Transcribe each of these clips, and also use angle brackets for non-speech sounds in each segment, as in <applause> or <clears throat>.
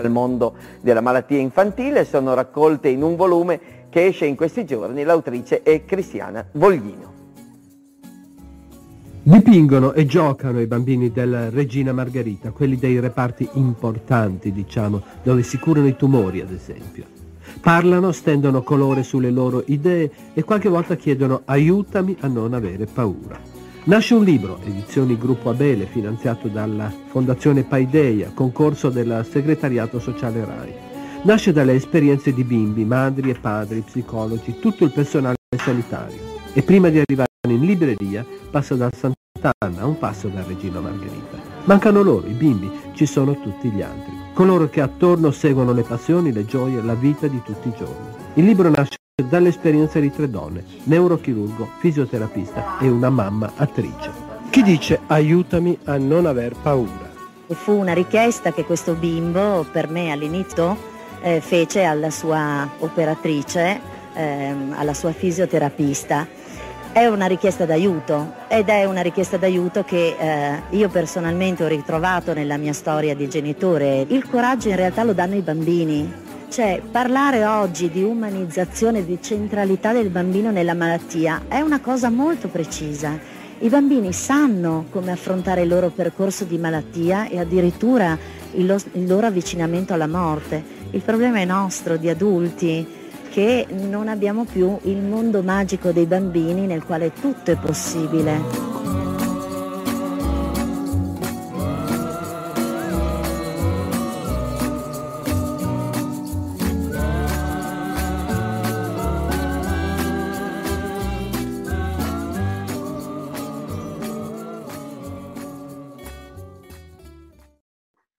dal mondo della malattia infantile, sono raccolte in un volume che esce in questi giorni, l'autrice è Cristiana Voglino. Dipingono e giocano i bambini della Regina Margherita, quelli dei reparti importanti, diciamo, dove si curano i tumori, ad esempio. Parlano, stendono colore sulle loro idee e qualche volta chiedono aiutami a non avere paura. Nasce un libro, edizioni Gruppo Abele, finanziato dalla Fondazione Paideia, concorso del Segretariato Sociale RAI. Nasce dalle esperienze di bimbi, madri e padri, psicologi, tutto il personale sanitario. E prima di arrivare in libreria passa dal Sant'Anna a un passo dal Regina Margherita. Mancano loro, i bimbi, ci sono tutti gli altri, coloro che attorno seguono le passioni, le gioie, la vita di tutti i giorni. Il libro nasce dall'esperienza di tre donne, neurochirurgo, fisioterapista e una mamma attrice. Chi dice aiutami a non aver paura? Fu una richiesta che questo bimbo per me all'inizio eh, fece alla sua operatrice, eh, alla sua fisioterapista è una richiesta d'aiuto ed è una richiesta d'aiuto che eh, io personalmente ho ritrovato nella mia storia di genitore. Il coraggio in realtà lo danno i bambini, cioè parlare oggi di umanizzazione, di centralità del bambino nella malattia è una cosa molto precisa. I bambini sanno come affrontare il loro percorso di malattia e addirittura il, lo- il loro avvicinamento alla morte. Il problema è nostro, di adulti, che non abbiamo più il mondo magico dei bambini nel quale tutto è possibile.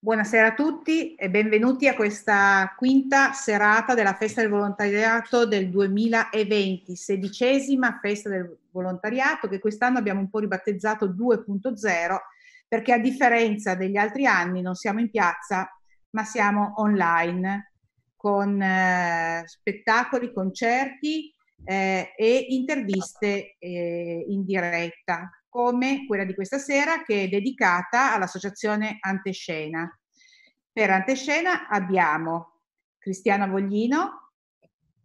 Buonasera a tutti e benvenuti a questa quinta serata della Festa del Volontariato del 2020, sedicesima Festa del Volontariato che quest'anno abbiamo un po' ribattezzato 2.0 perché a differenza degli altri anni non siamo in piazza ma siamo online con eh, spettacoli, concerti eh, e interviste eh, in diretta come quella di questa sera che è dedicata all'associazione Antescena. Per Antescena abbiamo Cristiana Voglino,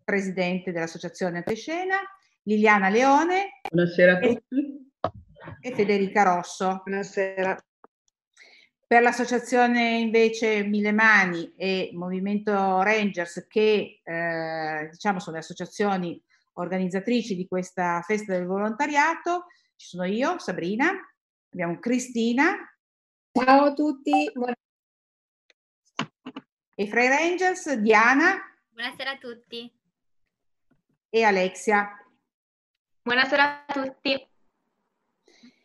presidente dell'associazione Antescena, Liliana Leone Buonasera a tutti. e Federica Rosso. Buonasera. Per l'associazione invece Mille Mani e Movimento Rangers, che eh, diciamo sono le associazioni organizzatrici di questa festa del volontariato, ci sono io, Sabrina, abbiamo Cristina. Ciao a tutti. E fra i Rangers, Diana. Buonasera a tutti. E Alexia. Buonasera a tutti.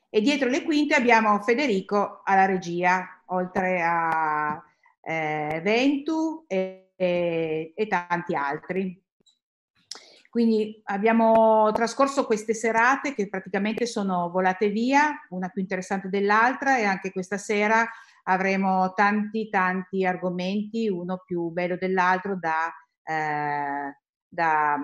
E dietro le quinte abbiamo Federico alla regia, oltre a eh, Ventu e, e, e tanti altri. Quindi abbiamo trascorso queste serate che praticamente sono volate via, una più interessante dell'altra e anche questa sera avremo tanti tanti argomenti, uno più bello dell'altro da, eh, da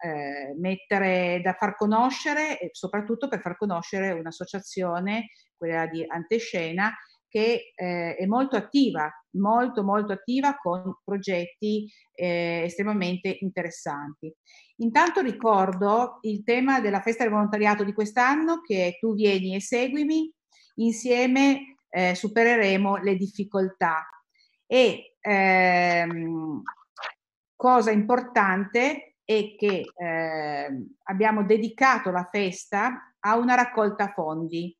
eh, mettere, da far conoscere e soprattutto per far conoscere un'associazione, quella di Antescena, che eh, è molto attiva, molto molto attiva con progetti eh, estremamente interessanti. Intanto ricordo il tema della festa del volontariato di quest'anno che è tu vieni e seguimi, insieme eh, supereremo le difficoltà. E ehm, cosa importante è che eh, abbiamo dedicato la festa a una raccolta fondi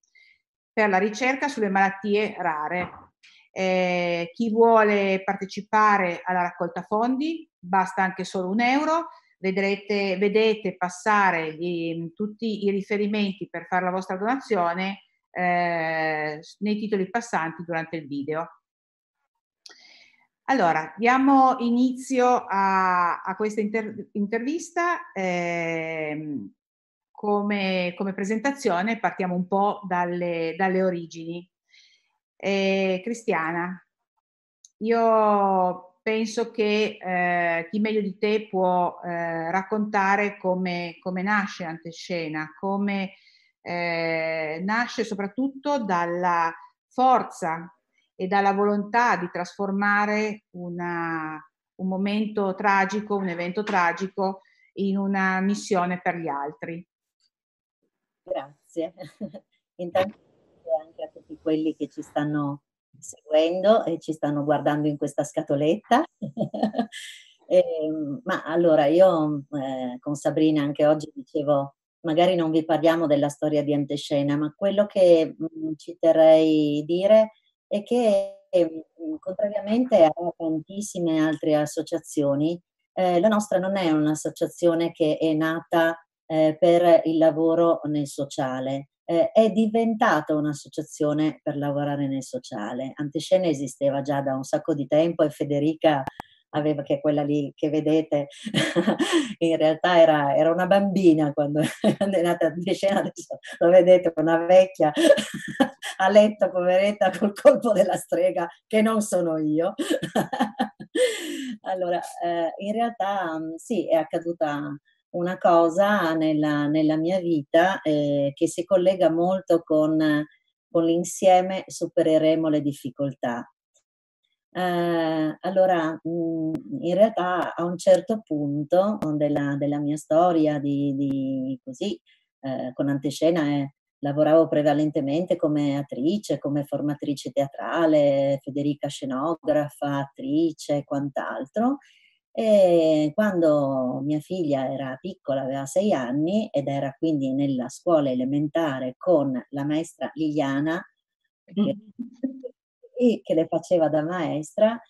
per la ricerca sulle malattie rare. Eh, chi vuole partecipare alla raccolta fondi basta anche solo un euro. Vedrete, vedete passare gli, tutti i riferimenti per fare la vostra donazione eh, nei titoli passanti durante il video. Allora, diamo inizio a, a questa inter- intervista. Eh, come, come, presentazione partiamo un po' dalle, dalle origini. Eh, Cristiana, io penso che eh, chi meglio di te può eh, raccontare come, come nasce Antescena, come eh, nasce soprattutto dalla forza e dalla volontà di trasformare una, un momento tragico, un evento tragico, in una missione per gli altri. Grazie. <laughs> Intanto anche a tutti quelli che ci stanno seguendo e ci stanno guardando in questa scatoletta. <laughs> eh, ma allora io eh, con Sabrina anche oggi dicevo, magari non vi parliamo della storia di Antescena, ma quello che mh, mm, ci terrei dire è che mh, mm, contrariamente a tantissime altre associazioni, eh, la nostra non è un'associazione che è nata eh, per il lavoro nel sociale, eh, è diventata un'associazione per lavorare nel sociale. Antescena esisteva già da un sacco di tempo e Federica aveva, che quella lì che vedete, <laughs> in realtà era, era una bambina quando, <laughs> è nata Antescena, adesso lo vedete, una vecchia <laughs> a letto, poveretta, col colpo della strega, che non sono io. allora, eh, in realtà sì, è accaduta una cosa nella, nella mia vita eh, che si collega molto con, con l'insieme supereremo le difficoltà. Eh, allora, mh, mm, in realtà a un certo punto della, della mia storia di, di così, eh, con Antescena eh, lavoravo prevalentemente come attrice, come formatrice teatrale, Federica scenografa, attrice e quant'altro. E quando mia figlia era piccola, aveva sei anni ed era quindi nella scuola elementare con la maestra Liliana, che, <laughs> che le faceva da maestra,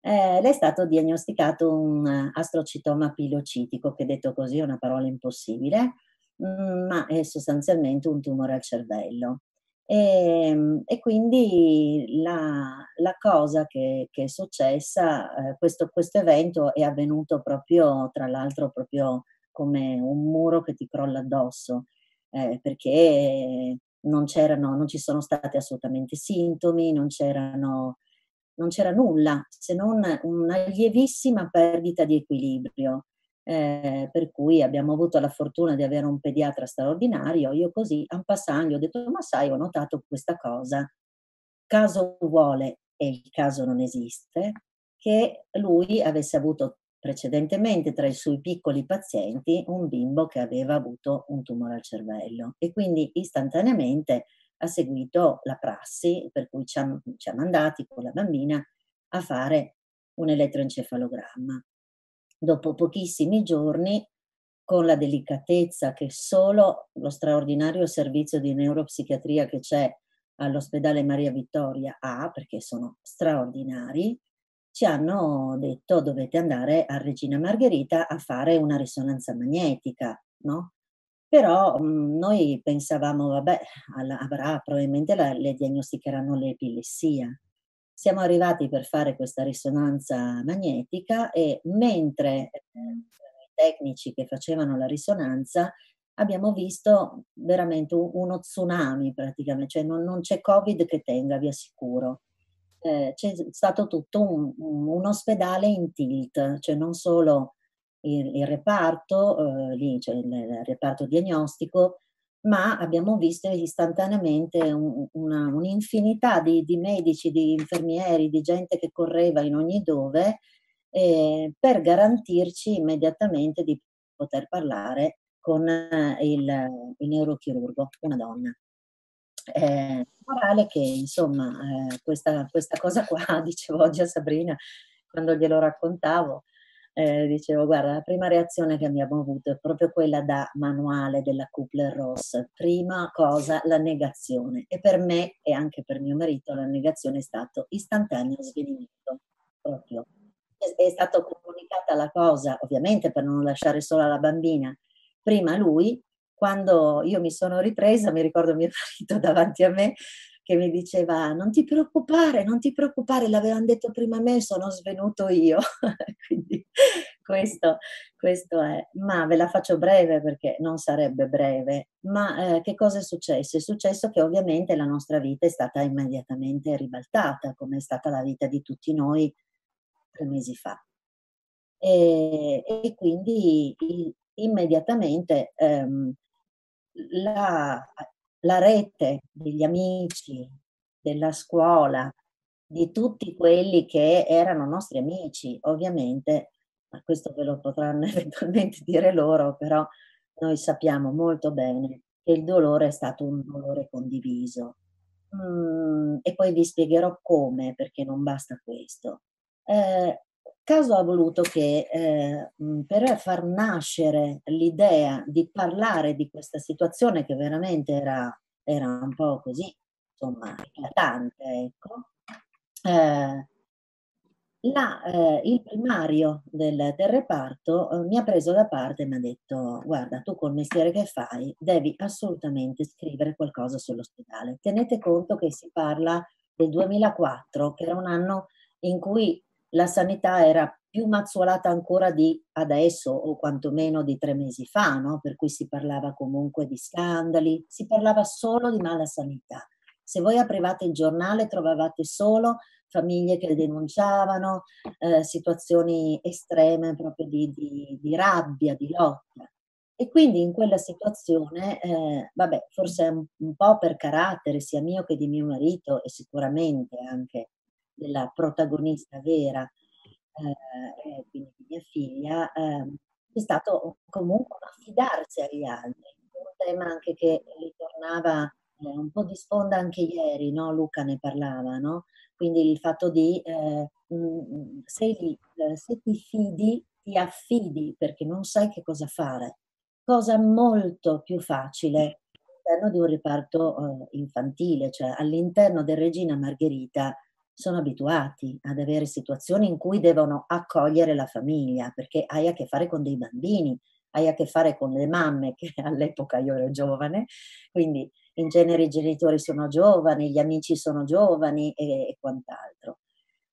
eh, le è stato diagnosticato un astrocitoma pilocitico, che detto così è una parola impossibile, mh, ma è sostanzialmente un tumore al cervello. E, ehm, e quindi la, la cosa che, che, è successa, eh, questo, questo evento è avvenuto proprio, tra l'altro, proprio come un muro che ti crolla addosso, eh, perché non, c'erano, non ci sono stati assolutamente sintomi, non, c'erano, non c'era nulla se non una lievissima perdita di equilibrio eh, per cui abbiamo avuto la fortuna di avere un pediatra straordinario. Io così, en passant, gli ho detto, ma sai, ho notato questa cosa, caso vuole, e il caso non esiste, che lui avesse avuto precedentemente tra i suoi piccoli pazienti un bimbo che aveva avuto un tumore al cervello e quindi istantaneamente ha seguito la prassi per cui ci ha, ci ha mandati con la bambina a fare un elettroencefalogramma dopo pochissimi giorni, con la delicatezza che solo lo straordinario servizio di neuropsichiatria che c'è all'ospedale Maria Vittoria ha, perché sono straordinari, ci hanno detto dovete andare a Regina Margherita a fare una risonanza magnetica, no? Però mh, mhmm, noi pensavamo, vabbè, alla, avrà, probabilmente la, le diagnosticheranno l'epilessia. Siamo arrivati per fare questa risonanza magnetica e mentre eh, i tecnici che facevano la risonanza abbiamo visto veramente uno tsunami praticamente, cioè non, non c'è Covid che tenga, vi assicuro. Eh, c'è stato tutto un, un, ospedale in tilt, cioè non solo il, il reparto, eh, lì, cioè il, il reparto diagnostico, ma abbiamo visto istantaneamente un, una, un'infinità di, di, medici, di infermieri, di gente che correva in ogni dove eh, per garantirci immediatamente di poter parlare con eh, il, il neurochirurgo, una donna. Eh, morale che insomma eh, questa, questa cosa qua, <laughs> dicevo oggi a Sabrina quando glielo raccontavo, eh, dicevo, guarda, la prima reazione che abbiamo avuto è proprio quella da manuale della Kupler-Ross. Prima cosa, la negazione. E per me e anche per mio marito la negazione è stato istantaneo svenimento. Proprio. È stata comunicata la cosa, ovviamente per non lasciare sola la bambina, prima lui, quando io mi sono ripresa, mi ricordo mio <laughs> marito davanti a me, che mi diceva non ti preoccupare, non ti preoccupare, l'avevano detto prima me, sono svenuto io. <laughs> Quindi questo, questo, è. Ma ve la faccio breve perché non sarebbe breve. Ma eh, che cosa è successo? È successo che ovviamente la nostra vita è stata immediatamente ribaltata, come è stata la vita di tutti noi tre mesi fa. E, e quindi immediatamente ehm, la, la rete degli amici, della scuola, di tutti quelli che erano nostri amici, ovviamente, ma questo ve lo potranno <laughs> eventualmente dire loro, però noi sappiamo molto bene che il dolore è stato un dolore condiviso. Mm, e poi vi spiegherò come, perché non basta questo. Eh, caso ha voluto che eh, per far nascere l'idea di parlare di questa situazione che veramente era, era un po' così, insomma, eclatante, ecco, eh, la, eh, il primario del, del reparto eh, mi ha preso da parte e mi ha detto guarda tu col mestiere che fai devi assolutamente scrivere qualcosa sull'ospedale. Tenete conto che si parla del 2004 che era un anno in cui la sanità era più mazzolata ancora di adesso o quantomeno di tre mesi fa, no? per cui si parlava comunque di scandali, si parlava solo di mala sanità. Se voi aprivate il giornale trovavate solo famiglie che denunciavano, eh, situazioni estreme proprio di, di, di, rabbia, di lotta. E quindi in quella situazione, eh, vabbè, forse un, un, po' per carattere sia mio che di mio marito e sicuramente anche della protagonista vera, eh, quindi di mia figlia, eh, è stato comunque affidarsi agli altri. Un tema anche che ritornava eh, un po' di sponda anche ieri, no? Luca ne parlava, no? Quindi il fatto di eh, se, li, eh, se ti fidi, ti affidi perché non sai che cosa fare. Cosa molto più facile all'interno di un reparto eh, infantile, cioè all'interno del Regina Margherita sono abituati ad avere situazioni in cui devono accogliere la famiglia, perché hai a che fare con dei bambini, hai a che fare con le mamme, che <laughs> all'epoca io ero giovane, quindi in genere i genitori sono giovani, gli amici sono giovani e, e quant'altro.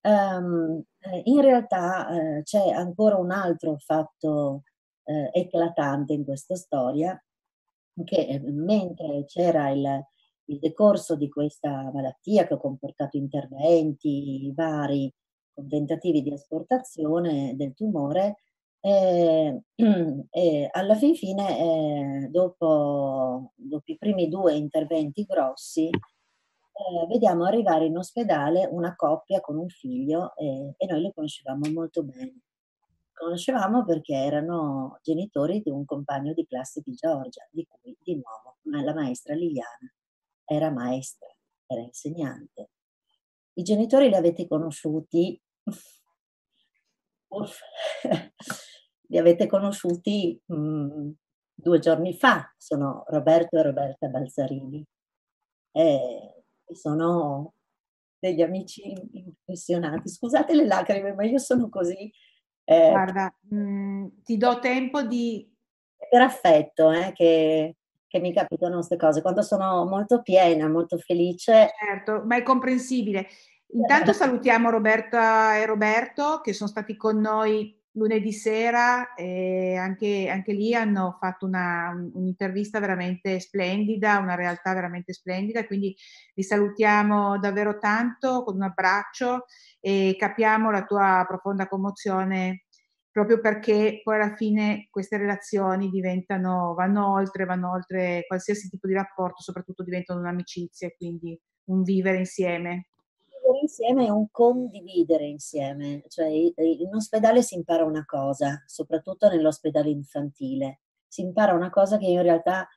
Um, in realtà eh, c'è ancora un altro fatto eh, eclatante in questa storia, che mentre c'era il, il decorso di questa malattia che ha comportato interventi vari con tentativi di asportazione del tumore, eh, eh, <clears throat> alla fin fine, eh, dopo, dopo, i primi due interventi grossi, eh, vediamo arrivare in ospedale una coppia con un figlio e noi li conoscevamo molto bene. Conoscevamo perché erano genitori di un compagno di classe di Giorgia, di cui di nuovo la maestra Liliana era maestra, era insegnante. I genitori li avete conosciuti? <laughs> Uff <laughs> li avete conosciuti mh, mm, due giorni fa, sono Roberto e Roberta Balzarini. E sono degli amici impressionanti. Scusate le lacrime, ma io sono così. Eh, Guarda, mh, mm, ti do tempo di... Per affetto, eh, che, che mi capitano queste cose. Quando sono molto piena, molto felice. Certo, ma è comprensibile. Intanto salutiamo Roberta e Roberto che sono stati con noi lunedì sera e anche, anche lì hanno fatto una, un'intervista veramente splendida, una realtà veramente splendida, quindi li salutiamo davvero tanto con un abbraccio e capiamo la tua profonda commozione proprio perché poi alla fine queste relazioni diventano, vanno oltre, vanno oltre qualsiasi tipo di rapporto, soprattutto diventano un'amicizia e quindi un vivere insieme insieme è un condividere insieme, cioè in ospedale si impara una cosa, soprattutto nell'ospedale infantile, si impara una cosa che io in realtà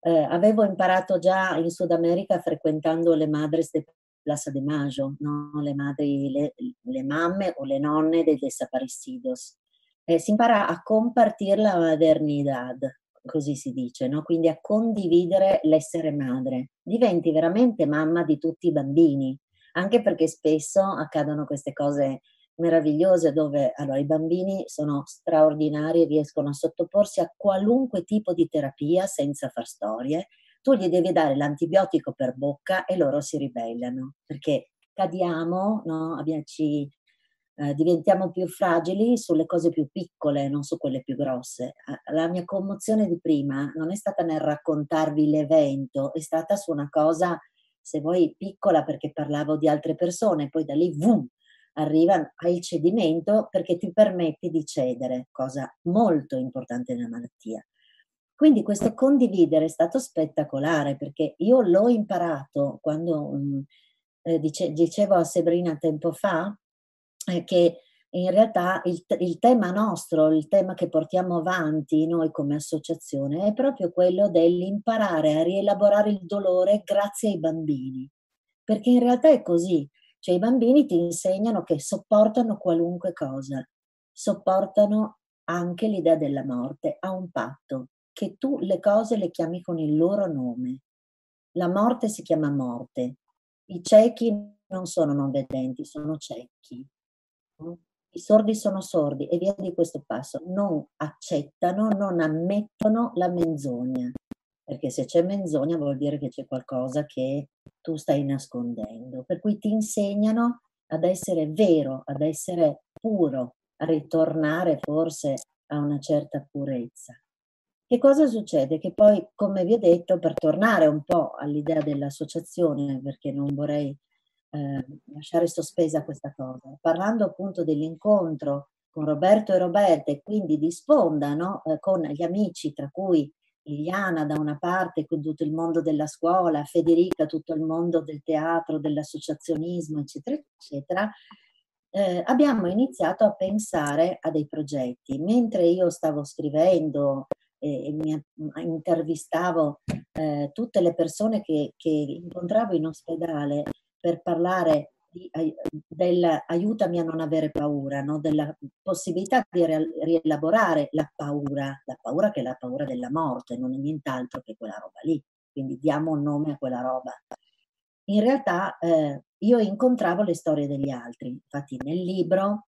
eh, avevo imparato già in Sud America frequentando le madres de Plaza de Mayo, no? le, madri, le, le, mamme o le nonne dei desaparecidos. Eh, si impara a compartire la maternidad, così si dice, no? quindi a condividere l'essere madre. Diventi veramente mamma di tutti i bambini, anche perché spesso accadono queste cose meravigliose dove allora, i bambini sono straordinari e riescono a sottoporsi a qualunque tipo di terapia senza far storie. Tu gli devi dare l'antibiotico per bocca e loro si ribellano perché cadiamo, no? ci, eh, diventiamo più fragili sulle cose più piccole, non su quelle più grosse. La mia commozione di prima non è stata nel raccontarvi l'evento, è stata su una cosa se vuoi piccola perché parlavo di altre persone, poi da lì vum, arriva al cedimento perché ti permetti di cedere, cosa molto importante nella malattia. Quindi questo condividere è stato spettacolare perché io l'ho imparato quando um, eh, dice, dicevo a Sabrina tempo fa eh, che in realtà il, il, tema nostro, il tema che portiamo avanti noi come associazione è proprio quello dell'imparare a rielaborare il dolore grazie ai bambini. Perché in realtà è così, cioè i bambini ti insegnano che sopportano qualunque cosa, sopportano anche l'idea della morte, a un patto, che tu le cose le chiami con il loro nome. La morte si chiama morte, i ciechi non sono non vedenti, sono ciechi i sordi sono sordi e via di questo passo, non accettano, non ammettono la menzogna, perché se c'è menzogna vuol dire che c'è qualcosa che tu stai nascondendo, per cui ti insegnano ad essere vero, ad essere puro, a ritornare forse a una certa purezza. Che cosa succede? Che poi, come vi ho detto, per tornare un po' all'idea dell'associazione, perché non vorrei eh, lasciare sospesa questa cosa. Parlando appunto dell'incontro con Roberto e Roberta e quindi di sponda no? eh, con gli amici, tra cui Liliana da una parte, con tutto il mondo della scuola, Federica, tutto il mondo del teatro, dell'associazionismo, eccetera, eccetera, eh, abbiamo iniziato a pensare a dei progetti. Mentre io stavo scrivendo e, e mi intervistavo eh, tutte le persone che, che incontravo in ospedale, per parlare di, del aiutami a non avere paura, no? della possibilità di rielaborare la paura, la paura che è la paura della morte, non è nient'altro che quella roba lì, quindi diamo un nome a quella roba. In realtà eh, io incontravo le storie degli altri, infatti nel libro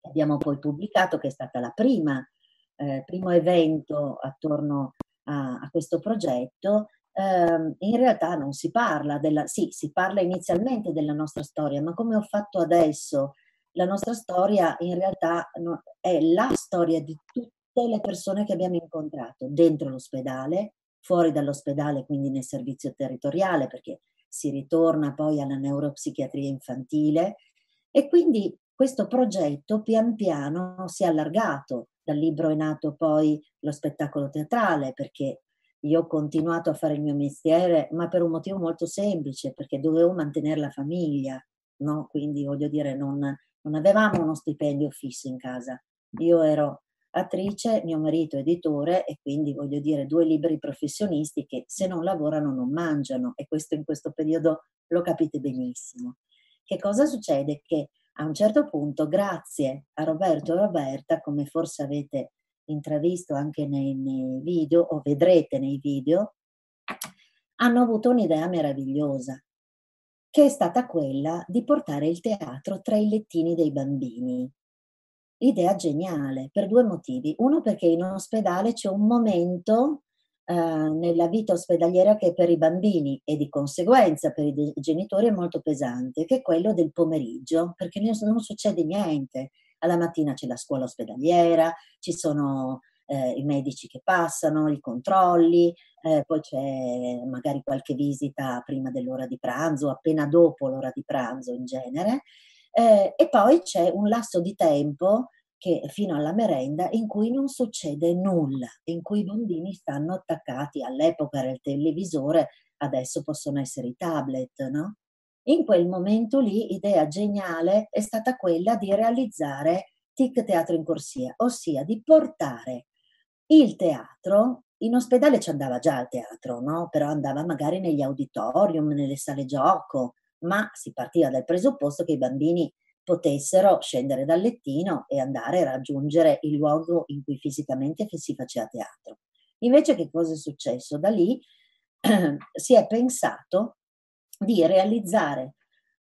che abbiamo poi pubblicato, che è stata la prima, eh, primo evento attorno a, a questo progetto, eh, in realtà non si parla della, sì, si parla inizialmente della nostra storia, ma come ho fatto adesso, la nostra storia in realtà è la storia di tutte le persone che abbiamo incontrato dentro l'ospedale, fuori dall'ospedale, quindi nel servizio territoriale, perché si ritorna poi alla neuropsichiatria infantile e quindi questo progetto pian piano si è allargato. Dal libro è nato poi lo spettacolo teatrale, perché io ho continuato a fare il mio mestiere, ma per un motivo molto semplice, perché dovevo mantenere la famiglia, no? Quindi voglio dire, non, non avevamo uno stipendio fisso in casa. Io ero attrice, mio marito editore e quindi voglio dire due liberi professionisti che se non lavorano non mangiano e questo in questo periodo lo capite benissimo. Che cosa succede? Che a un certo punto, grazie a Roberto e Roberta, come forse avete intravisto anche nei, nei video o vedrete nei video, hanno avuto un'idea meravigliosa, che è stata quella di portare il teatro tra i lettini dei bambini. Idea geniale per due motivi. Uno perché in ospedale c'è un momento eh, nella vita ospedaliera che per i bambini e di conseguenza per i genitori è molto pesante, che è quello del pomeriggio, perché non succede niente alla mattina c'è la scuola ospedaliera, ci sono eh, i medici che passano, i controlli, eh, poi c'è magari qualche visita prima dell'ora di pranzo, appena dopo l'ora di pranzo in genere, eh, e poi c'è un lasso di tempo che fino alla merenda in cui non succede nulla, in cui i bambini stanno attaccati, all'epoca era il televisore, adesso possono essere i tablet, no? In quel momento lì, idea geniale è stata quella di realizzare TIC Teatro in Corsia, ossia di portare il teatro, in ospedale ci andava già il teatro, no? però andava magari negli auditorium, nelle sale gioco, ma si partiva dal presupposto che i bambini potessero scendere dal lettino e andare a raggiungere il luogo in cui fisicamente si faceva teatro. Invece che cosa è successo? Da lì <clears throat> si è pensato di realizzare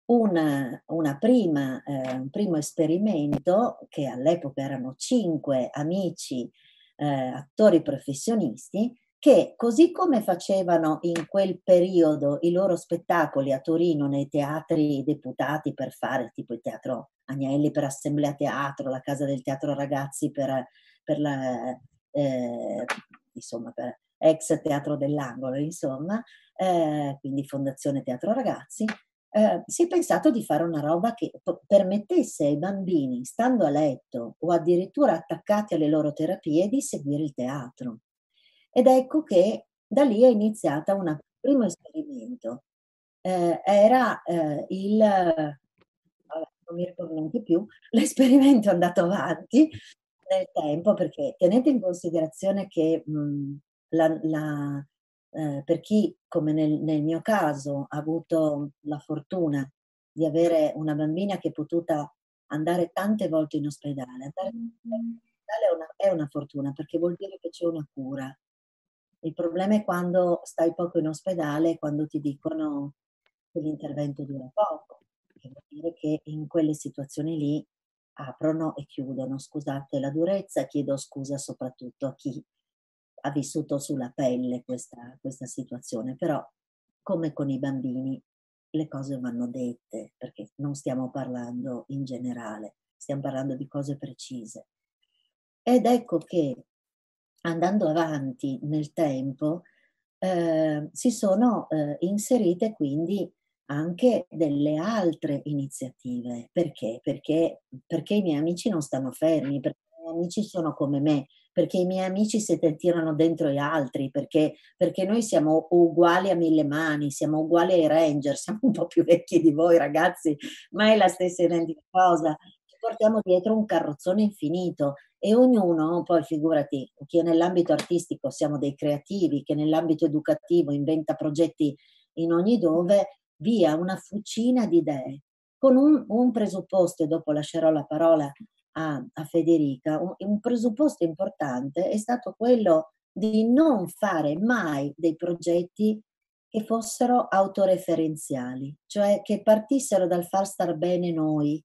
una, una prima, eh, un primo esperimento che all'epoca erano cinque amici eh, attori professionisti che così come facevano in quel periodo i loro spettacoli a Torino nei teatri deputati per fare tipo il teatro Agnelli per Assemblea Teatro, la Casa del Teatro Ragazzi per, per la, eh, insomma, per ex Teatro dell'Angolo, insomma, eh, quindi Fondazione Teatro Ragazzi, eh, si è pensato di fare una roba che permettesse ai bambini, stando a letto o addirittura attaccati alle loro terapie, di seguire il teatro. Ed ecco che da lì è iniziata un primo esperimento eh, era eh, il, non mi ricordo neanche più, <laughs> l'esperimento è andato avanti nel tempo perché tenete in considerazione che mh, la, la, eh, per chi, come nel, nel, mio caso, ha avuto la fortuna di avere una bambina che è potuta andare tante volte in ospedale, andare in ospedale è una, è una fortuna perché vuol dire che c'è una cura. Il problema è quando stai poco in ospedale, quando ti dicono che l'intervento dura poco, che vuol dire che in quelle situazioni lì aprono e chiudono. Scusate la durezza, chiedo scusa soprattutto a chi ha vissuto sulla pelle questa, questa situazione, però come con i bambini le cose vanno dette, perché non stiamo parlando in generale, stiamo parlando di cose precise. Ed ecco che andando avanti nel tempo eh, si sono eh, inserite quindi anche delle altre iniziative. Perché? Perché, perché i miei amici non stanno fermi, perché i miei amici sono come me, perché i miei amici si tirano dentro gli altri, perché, perché noi siamo uguali a mille mani, siamo uguali ai ranger, <laughs> siamo un po' più vecchi di voi ragazzi, ma è la stessa identica cosa. Ci portiamo dietro un carrozzone infinito e ognuno, poi figurati, che nell'ambito artistico siamo dei creativi, che nell'ambito educativo inventa progetti in ogni dove, via una fucina di idee, con un, un presupposto, e dopo lascerò la parola a, a Federica, un, un presupposto importante è stato quello di non fare mai dei progetti che fossero autoreferenziali, cioè che partissero dal far star bene noi.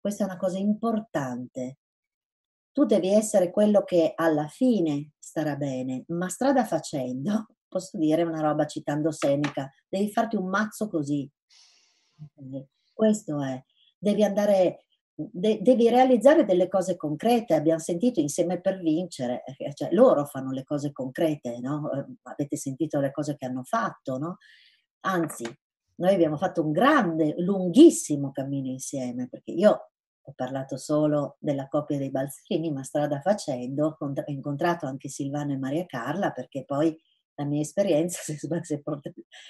Questa è una cosa importante. Tu devi essere quello che alla fine starà bene, ma strada facendo, <laughs> posso dire una roba citando Seneca, devi farti un mazzo così. Questo è, devi andare de- devi realizzare delle cose concrete. Abbiamo sentito insieme per vincere, eh, cioè loro fanno le cose concrete, no? Eh, avete sentito le cose che hanno fatto, no? Anzi, noi abbiamo fatto un grande, lunghissimo cammino insieme, perché io ho parlato solo della coppia dei Balzerini, ma strada facendo ho incontrato anche Silvano e Maria Carla, perché poi la mia esperienza <laughs> si è,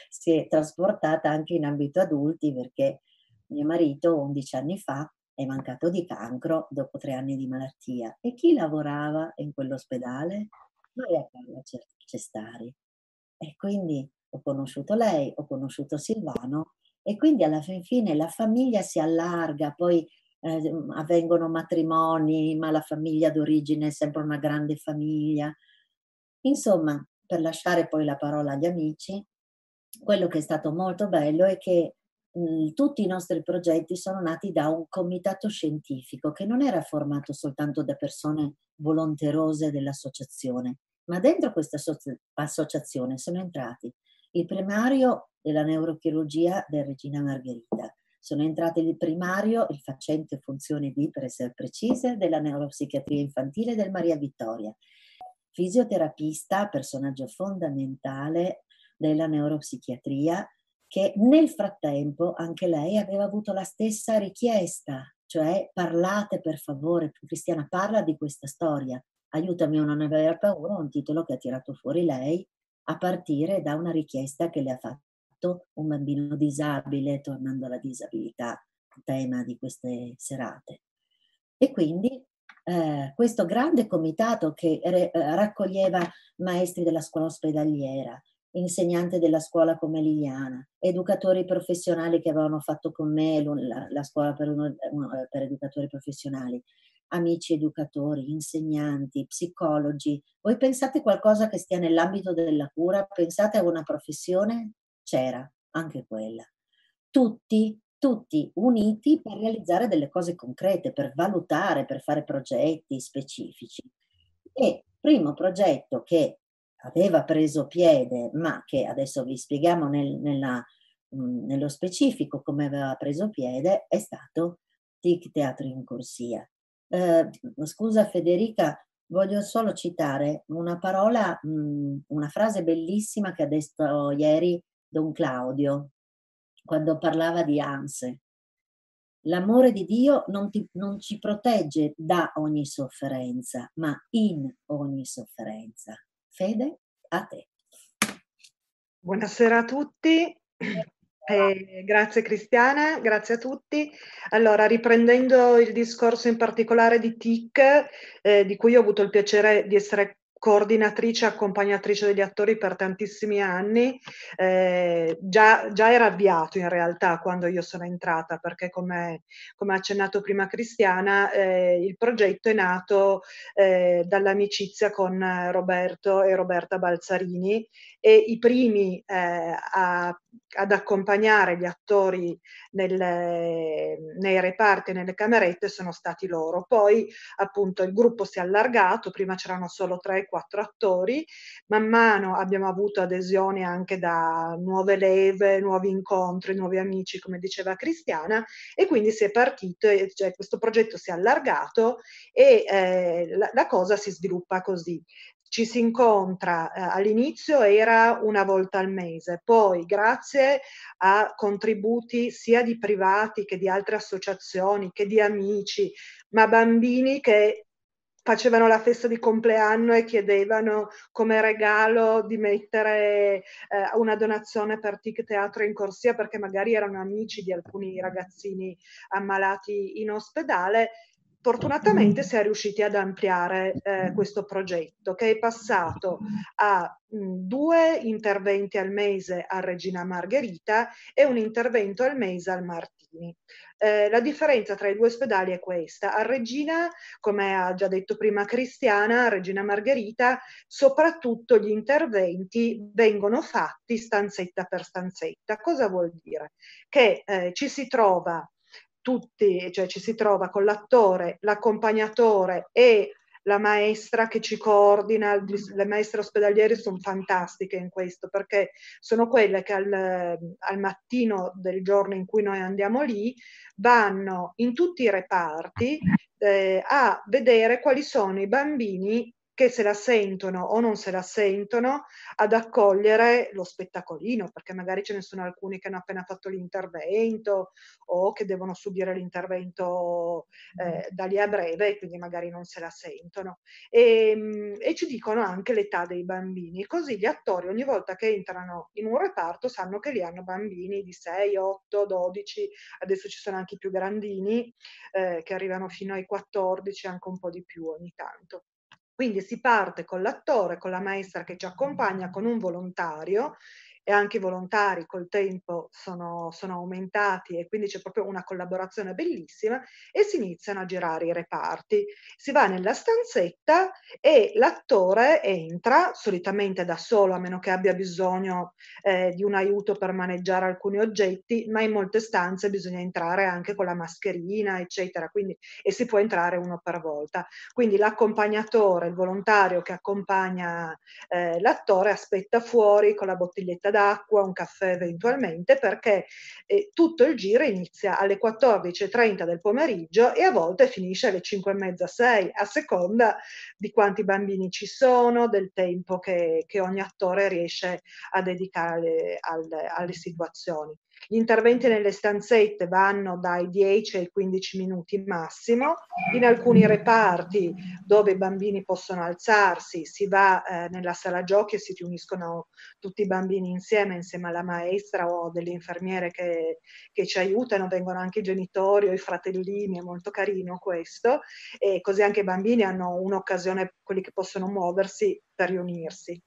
si è trasportata anche in ambito adulti, perché mio marito 11 anni fa è mancato di cancro dopo tre anni di malattia. E chi lavorava in quell'ospedale? Maria Carla Cestari. E quindi ho conosciuto lei, ho conosciuto Silvano e quindi alla fin fine la famiglia si allarga, poi eh, avvengono matrimoni, ma la famiglia d'origine è sempre una grande famiglia. Insomma, per lasciare poi la parola agli amici, quello che è stato molto bello è che tutti i nostri progetti sono nati da un comitato scientifico che non era formato soltanto da persone volonterose dell'associazione, ma dentro questa associazione sono entrati il primario della neurochirurgia del Regina Margherita, sono entrati il primario, il facente funzione di, per essere precise, della neuropsichiatria infantile del Maria Vittoria, fisioterapista, personaggio fondamentale della neuropsichiatria, che nel frattempo anche lei aveva avuto la stessa richiesta, cioè parlate per favore, Cristiana parla di questa storia, aiutami a non avere paura, un titolo che ha tirato fuori lei a partire da una richiesta che le ha fatto un bambino disabile, tornando alla disabilità, tema di queste serate. E quindi eh, questo grande comitato che re, eh, raccoglieva maestri della scuola ospedaliera, insegnante della scuola come Liliana, educatori professionali che avevano fatto con me la, la scuola per, uno, per educatori professionali, amici educatori, insegnanti, psicologi. Voi pensate qualcosa che stia nell'ambito della cura? Pensate a una professione? C'era anche quella. Tutti, tutti uniti per realizzare delle cose concrete, per valutare, per fare progetti specifici. E primo progetto che aveva preso piede, ma che adesso vi spieghiamo nel, nella, mh, nello specifico come aveva preso piede, è stato TIC Teatro in Corsia. Eh, scusa Federica, voglio solo citare una parola, mh, una frase bellissima che ha detto ieri Don Claudio, quando parlava di anse. L'amore di Dio non, ti, non, ci protegge da ogni sofferenza, ma in ogni sofferenza. Fede, a te. Buonasera a tutti. Eh, grazie Cristiana, grazie a tutti. Allora, riprendendo il discorso in particolare di TIC, eh, di cui ho avuto il piacere di essere coordinatrice e accompagnatrice degli attori per tantissimi anni, eh, già, già, era avviato in realtà quando io sono entrata, perché come, come accennato prima Cristiana, eh, il progetto è nato eh, dall'amicizia con Roberto e Roberta Balzarini e i primi eh, a ad accompagnare gli attori nelle, nei reparti nelle camerette sono stati loro. Poi appunto il gruppo si è allargato, prima c'erano solo 3-4 attori, man mano abbiamo avuto adesioni anche da nuove leve, nuovi incontri, nuovi amici, come diceva Cristiana, e quindi si è partito, cioè questo progetto si è allargato e eh, la, la cosa si sviluppa così. Ci si incontra eh, all'inizio era una volta al mese, poi grazie a contributi sia di privati che di altre associazioni, che di amici, ma bambini che facevano la festa di compleanno e chiedevano come regalo di mettere eh, una donazione per TIC Teatro in corsia perché magari erano amici di alcuni ragazzini ammalati in ospedale Fortunatamente si è riusciti ad ampliare eh, questo progetto che è passato a mh, due interventi al mese a Regina Margherita e un intervento al mese al Martini. Eh, la differenza tra i due ospedali è questa. A Regina, come ha già detto prima Cristiana, a Regina Margherita, soprattutto gli interventi vengono fatti stanzetta per stanzetta. Cosa vuol dire? Che eh, ci si trova tutti, cioè ci si trova con l'attore, l'accompagnatore e la maestra che ci coordina, le maestre ospedaliere sono fantastiche in questo perché sono quelle che al, al, mattino del giorno in cui noi andiamo lì vanno in tutti i reparti eh, a vedere quali sono i bambini che se la sentono o non se la sentono ad accogliere lo spettacolino, perché magari ce ne sono alcuni che hanno appena fatto l'intervento o che devono subire l'intervento eh, da lì a breve e quindi magari non se la sentono. E, ehm, e ci dicono anche l'età dei bambini, così gli attori ogni volta che entrano in un reparto sanno che lì hanno bambini di 6, 8, 12, adesso ci sono anche i più grandini eh, che arrivano fino ai 14, anche un po' di più ogni tanto. Quindi si parte con l'attore, con la maestra che ci accompagna, con un volontario e anche i volontari col tempo sono, sono, aumentati e quindi c'è proprio una collaborazione bellissima e si iniziano a girare i reparti. Si va nella stanzetta e l'attore entra, solitamente da solo, a meno che abbia bisogno eh, di un aiuto per maneggiare alcuni oggetti, ma in molte stanze bisogna entrare anche con la mascherina, eccetera, quindi, e si può entrare uno per volta. Quindi l'accompagnatore, il volontario che accompagna eh, l'attore aspetta fuori con la bottiglietta d'acqua, un caffè eventualmente, perché eh, tutto il giro inizia alle 14.30 del pomeriggio e a volte finisce alle 5.30, 6, a seconda di quanti bambini ci sono, del tempo che, che ogni attore riesce a dedicare alle, alle situazioni. Gli interventi nelle stanzette vanno dai 10 ai 15 minuti massimo. In alcuni reparti dove i bambini possono alzarsi si va eh, nella sala giochi e si riuniscono tutti i bambini insieme, insieme alla maestra o delle infermiere che, che ci aiutano, vengono anche i genitori o i fratellini, è molto carino questo. E così anche i bambini hanno un'occasione, quelli che possono muoversi, per riunirsi.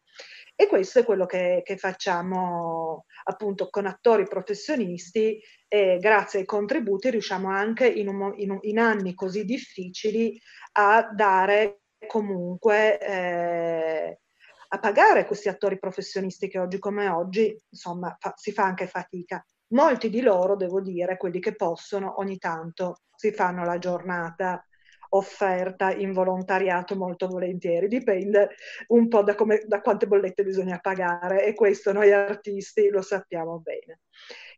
E questo è quello che, che facciamo appunto con attori professionisti e grazie ai contributi riusciamo anche in, un, in, in anni così difficili a dare comunque eh, a pagare questi attori professionisti che oggi come oggi insomma fa, si fa anche fatica. Molti di loro, devo dire, quelli che possono, ogni tanto si fanno la giornata offerta in volontariato molto volentieri, dipende un po' da, come, da quante bollette bisogna pagare e questo noi artisti lo sappiamo bene.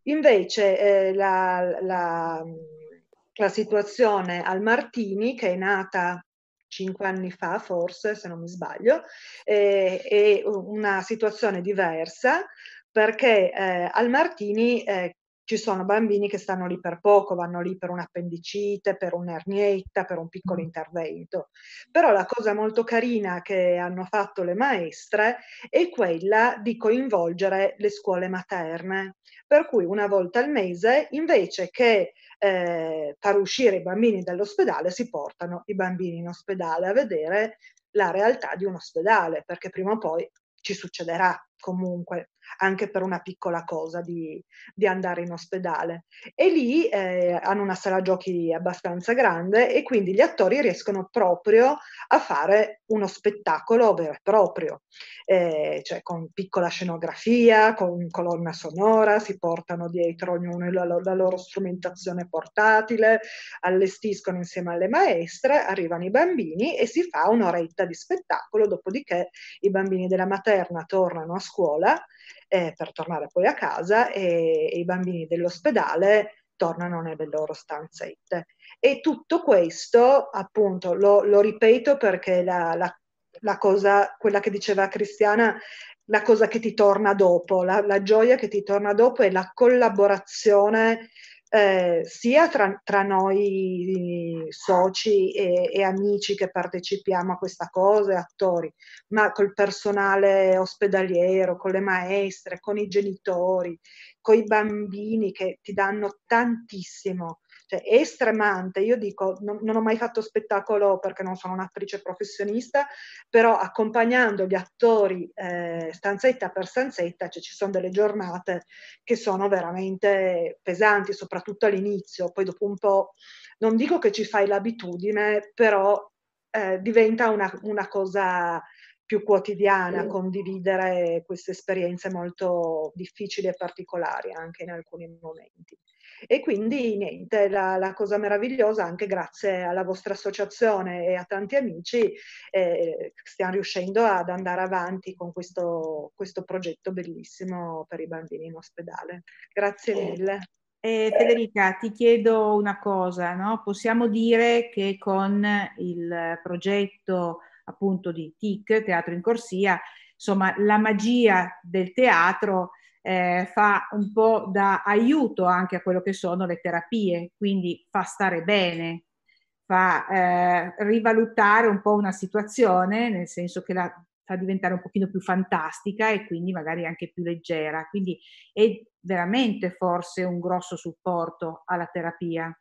Invece eh, la, la, la situazione al Martini, che è nata cinque anni fa, forse, se non mi sbaglio, eh, è una situazione diversa perché eh, al Martini eh, ci sono bambini che stanno lì per poco, vanno lì per un'appendicite, per un'ernietta, per un piccolo intervento. Però la cosa molto carina che hanno fatto le maestre è quella di coinvolgere le scuole materne, per cui una volta al mese, invece che eh, far uscire i bambini dall'ospedale, si portano i bambini in ospedale a vedere la realtà di un ospedale, perché prima o poi ci succederà comunque anche per una piccola cosa di, di andare in ospedale. E lì eh, hanno una sala giochi abbastanza grande e quindi gli attori riescono proprio a fare uno spettacolo vero e proprio, eh, cioè con piccola scenografia, con colonna sonora, si portano dietro ognuno la, la loro strumentazione portatile, allestiscono insieme alle maestre, arrivano i bambini e si fa un'oretta di spettacolo, dopodiché i bambini della materna tornano a scuola eh, per tornare poi a casa e, e i bambini dell'ospedale tornano nelle loro stanzette. E tutto questo, appunto, lo, lo ripeto perché la, la, la, cosa, quella che diceva Cristiana, la cosa che ti torna dopo, la, la gioia che ti torna dopo è la collaborazione eh, sia tra, tra, noi soci e, e, amici che partecipiamo a questa cosa, attori, ma col personale ospedaliero, con le maestre, con i genitori, con i bambini che ti danno tantissimo cioè, è stremante. Io dico, non, non, ho mai fatto spettacolo perché non sono un'attrice professionista, però accompagnando gli attori eh, stanzetta per stanzetta, cioè ci sono delle giornate che sono veramente pesanti, soprattutto all'inizio, poi dopo un po', non dico che ci fai l'abitudine, però eh, diventa una, una cosa più quotidiana, condividere queste esperienze molto difficili e particolari anche in alcuni momenti. E quindi niente, la, la, cosa meravigliosa, anche grazie alla vostra associazione e a tanti amici, eh, stiamo riuscendo ad andare avanti con questo, questo progetto bellissimo per i bambini in ospedale. Grazie mille. Eh, Federica, ti chiedo una cosa, no? possiamo dire che con il progetto appunto di TIC, Teatro in Corsia, insomma la magia del teatro eh, fa un po' da aiuto anche a quello che sono le terapie, quindi fa stare bene, fa eh, rivalutare un po' una situazione, nel senso che la fa diventare un pochino più fantastica e quindi magari anche più leggera. Quindi è veramente forse un grosso supporto alla terapia.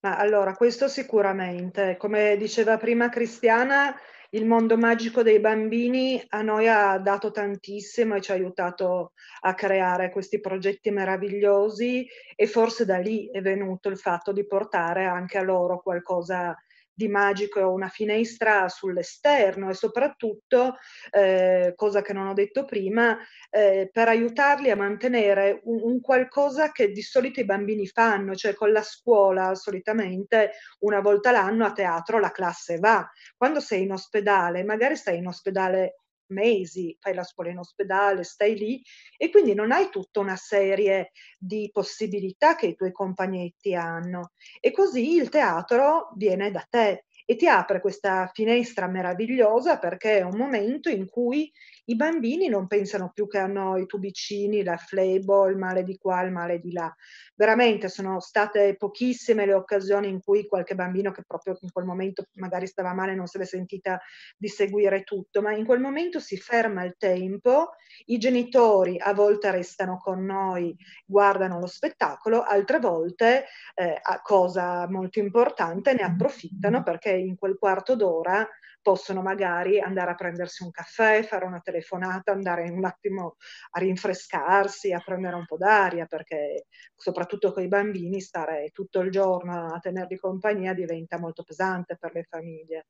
Ma allora, questo sicuramente, come diceva prima Cristiana, il mondo magico dei bambini a noi ha dato tantissimo e ci ha aiutato a creare questi progetti meravigliosi e forse da lì è venuto il fatto di portare anche a loro qualcosa di magico una finestra sull'esterno e soprattutto, eh, cosa che non ho detto prima, eh, per aiutarli a mantenere un, un, qualcosa che di solito i bambini fanno, cioè con la scuola solitamente una volta l'anno a teatro la classe va. Quando sei in ospedale, magari stai in ospedale mesi, fai la scuola in ospedale, stai lì e quindi non hai tutta una serie di possibilità che i tuoi compagnetti hanno. E così il teatro viene da te e ti apre questa finestra meravigliosa perché è un momento in cui i bambini non pensano più che hanno i tubicini, la flebo, il male di qua, il male di là. Veramente sono state pochissime le occasioni in cui qualche bambino che proprio in quel momento magari stava male non se l'è sentita di seguire tutto, ma in quel momento si ferma il tempo, i genitori a volte restano con noi, guardano lo spettacolo, altre volte, eh, cosa molto importante, ne approfittano perché in quel quarto d'ora possono magari andare a prendersi un caffè, fare una telefonata, andare un attimo a rinfrescarsi, a prendere un po' d'aria, perché soprattutto con i bambini stare tutto il giorno a tenerli compagnia diventa molto pesante per le famiglie.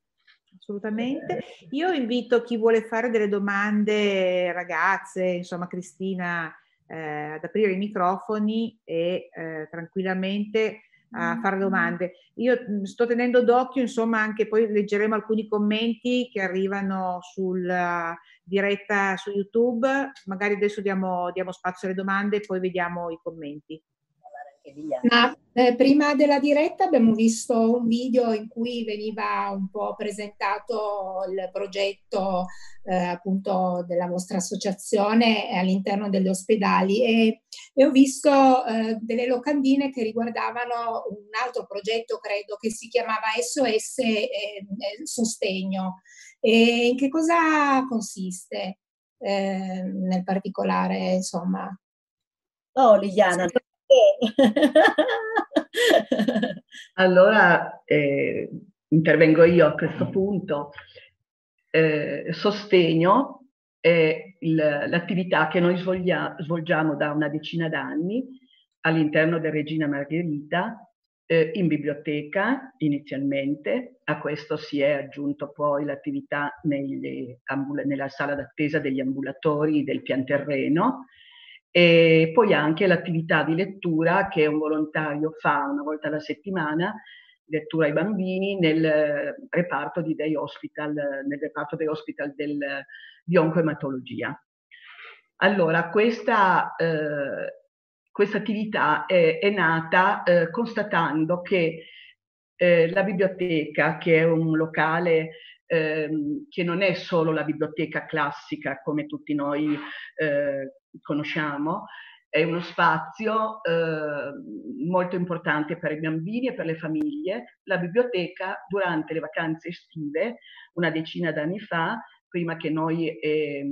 Assolutamente. Io invito chi vuole fare delle domande, ragazze, insomma Cristina, eh, ad aprire i microfoni e eh, tranquillamente a fare domande. Io sto tenendo d'occhio, insomma, anche poi leggeremo alcuni commenti che arrivano sulla diretta su YouTube. Magari adesso diamo, diamo spazio alle domande e poi vediamo i commenti. Ma eh, prima della diretta abbiamo visto un video in cui veniva un po' presentato il progetto eh, appunto della vostra associazione all'interno degli ospedali e, e ho visto eh, delle locandine che riguardavano un altro progetto, credo, che si chiamava SOS eh, Sostegno. E in che cosa consiste eh, nel particolare, insomma? Oh, Liliana, <laughs> allora eh, intervengo io a questo punto. Eh, sostegno è il, l'attività che noi svolgia, svolgiamo da una decina d'anni all'interno del Regina Margherita eh, in biblioteca inizialmente, a questo si è aggiunto poi l'attività nella sala d'attesa degli ambulatori del pian terreno e poi anche l'attività di lettura che un volontario fa una volta alla settimana, lettura ai bambini nel reparto di Day Hospital, nel reparto Day Hospital del, di oncoematologia. Allora, questa, eh, questa attività è, è nata eh, constatando che eh, la biblioteca, che è un locale ehm, che non è solo la biblioteca classica come tutti noi eh, conosciamo, è uno spazio eh, molto importante per i bambini e per le famiglie. La biblioteca durante le vacanze estive, una decina d'anni fa, prima che noi, eh,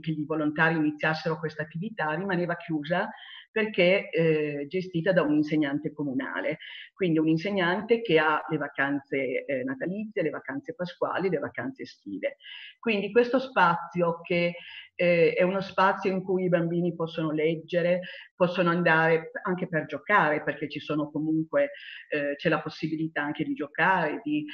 che i volontari iniziassero questa attività, rimaneva chiusa perché eh, gestita da un insegnante comunale, quindi un insegnante che ha le vacanze eh, natalizie, le vacanze pasquali, le vacanze estive. Quindi questo spazio che eh, è uno spazio in cui i bambini possono leggere, possono andare anche per giocare, perché ci sono comunque, eh, c'è la possibilità anche di giocare, di,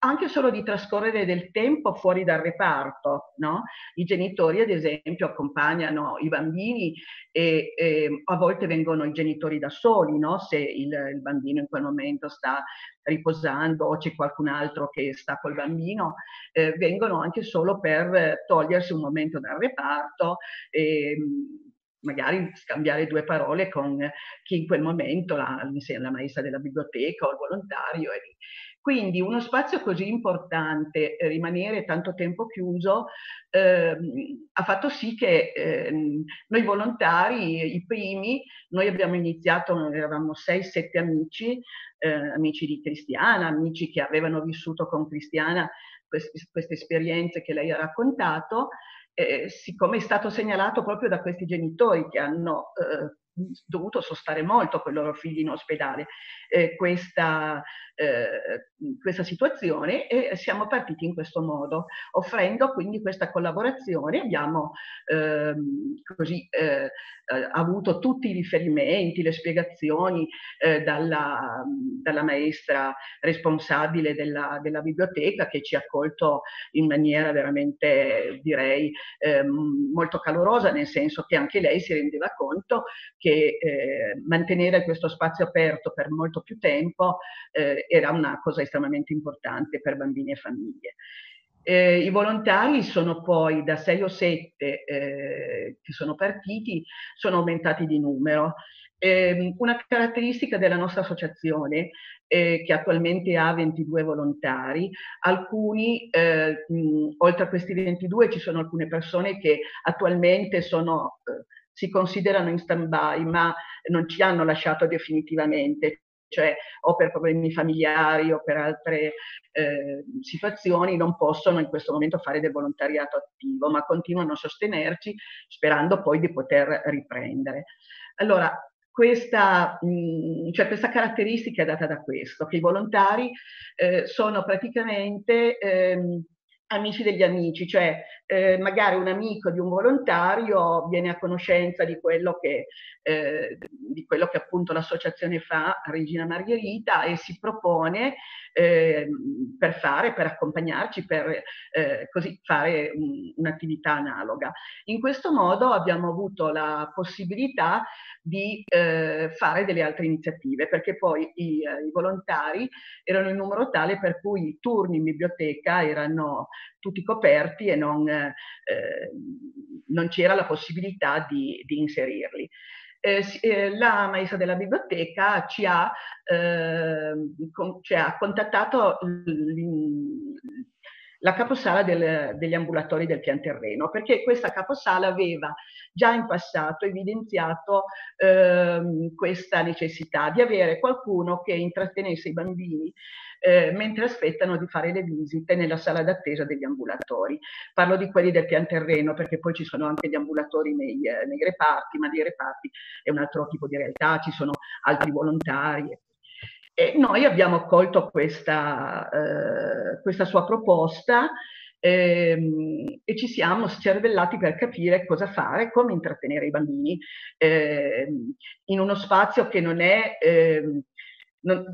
anche solo di trascorrere del tempo fuori dal reparto. No? I genitori, ad esempio, accompagnano i bambini e, e a volte vengono i genitori da soli, no? se il, il bambino in quel momento sta riposando o c'è qualcun altro che sta col bambino, eh, vengono anche solo per togliersi un momento dal reparto e magari scambiare due parole con chi in quel momento, la, la maestra della biblioteca o il volontario. E, quindi uno spazio così importante, eh, rimanere tanto tempo chiuso, eh, ha fatto sì che eh, noi volontari, i primi, noi abbiamo iniziato, eravamo 6-7 amici, eh, amici di Cristiana, amici che avevano vissuto con Cristiana queste, queste esperienze che lei ha raccontato, eh, siccome è stato segnalato proprio da questi genitori che hanno eh, dovuto sostare molto con i loro figli in ospedale eh, questa, eh, questa, situazione e siamo partiti in questo modo, offrendo quindi questa collaborazione. Abbiamo ehm, così eh, eh avuto tutti i riferimenti, le spiegazioni eh, dalla, dalla, maestra responsabile della, della, biblioteca che ci ha accolto in maniera veramente, direi, ehm, molto calorosa, nel senso che anche lei si rendeva conto che eh, mantenere questo spazio aperto per molto più tempo eh, era una cosa estremamente importante per bambini e famiglie. Eh, I volontari sono poi da 6 o 7 eh, che sono partiti, sono aumentati di numero. Eh, una caratteristica della nostra associazione, eh, che attualmente ha 22 volontari, alcuni, eh, mh, oltre a questi 22, ci sono alcune persone che attualmente sono eh, si considerano in stand-by ma non ci hanno lasciato definitivamente, cioè o per problemi familiari o per altre eh, situazioni non possono in questo momento fare del volontariato attivo, ma continuano a sostenerci sperando poi di poter riprendere. Allora, questa, mh, cioè questa caratteristica è data da questo, che i volontari eh, sono praticamente... Ehm, amici degli amici, cioè eh, magari un amico di un volontario viene a conoscenza di quello che, eh, di quello che appunto l'associazione fa Regina Margherita e si propone eh, per fare, per accompagnarci, per eh, così fare un, un'attività analoga. In questo modo abbiamo avuto la possibilità di eh, fare delle altre iniziative, perché poi i, i volontari erano in numero tale per cui i turni in biblioteca erano tutti coperti e non, eh, non c'era la possibilità di, di inserirli. eh, eh, la maestra della biblioteca ci ha, eh, con, ci ha contattato la caposala del, degli ambulatori del pian terreno, perché questa caposala aveva già in passato evidenziato ehm, questa necessità di avere qualcuno che intrattenesse i bambini eh, mentre aspettano di fare le visite nella sala d'attesa degli ambulatori. Parlo di quelli del pian terreno perché poi ci sono anche gli ambulatori nei, eh, nei reparti, ma dei reparti è un altro tipo di realtà, ci sono altri volontari. E noi abbiamo accolto questa, eh, questa sua proposta ehm, e ci siamo scervellati per capire cosa fare, come intrattenere i bambini eh, in uno spazio che non è, eh, non,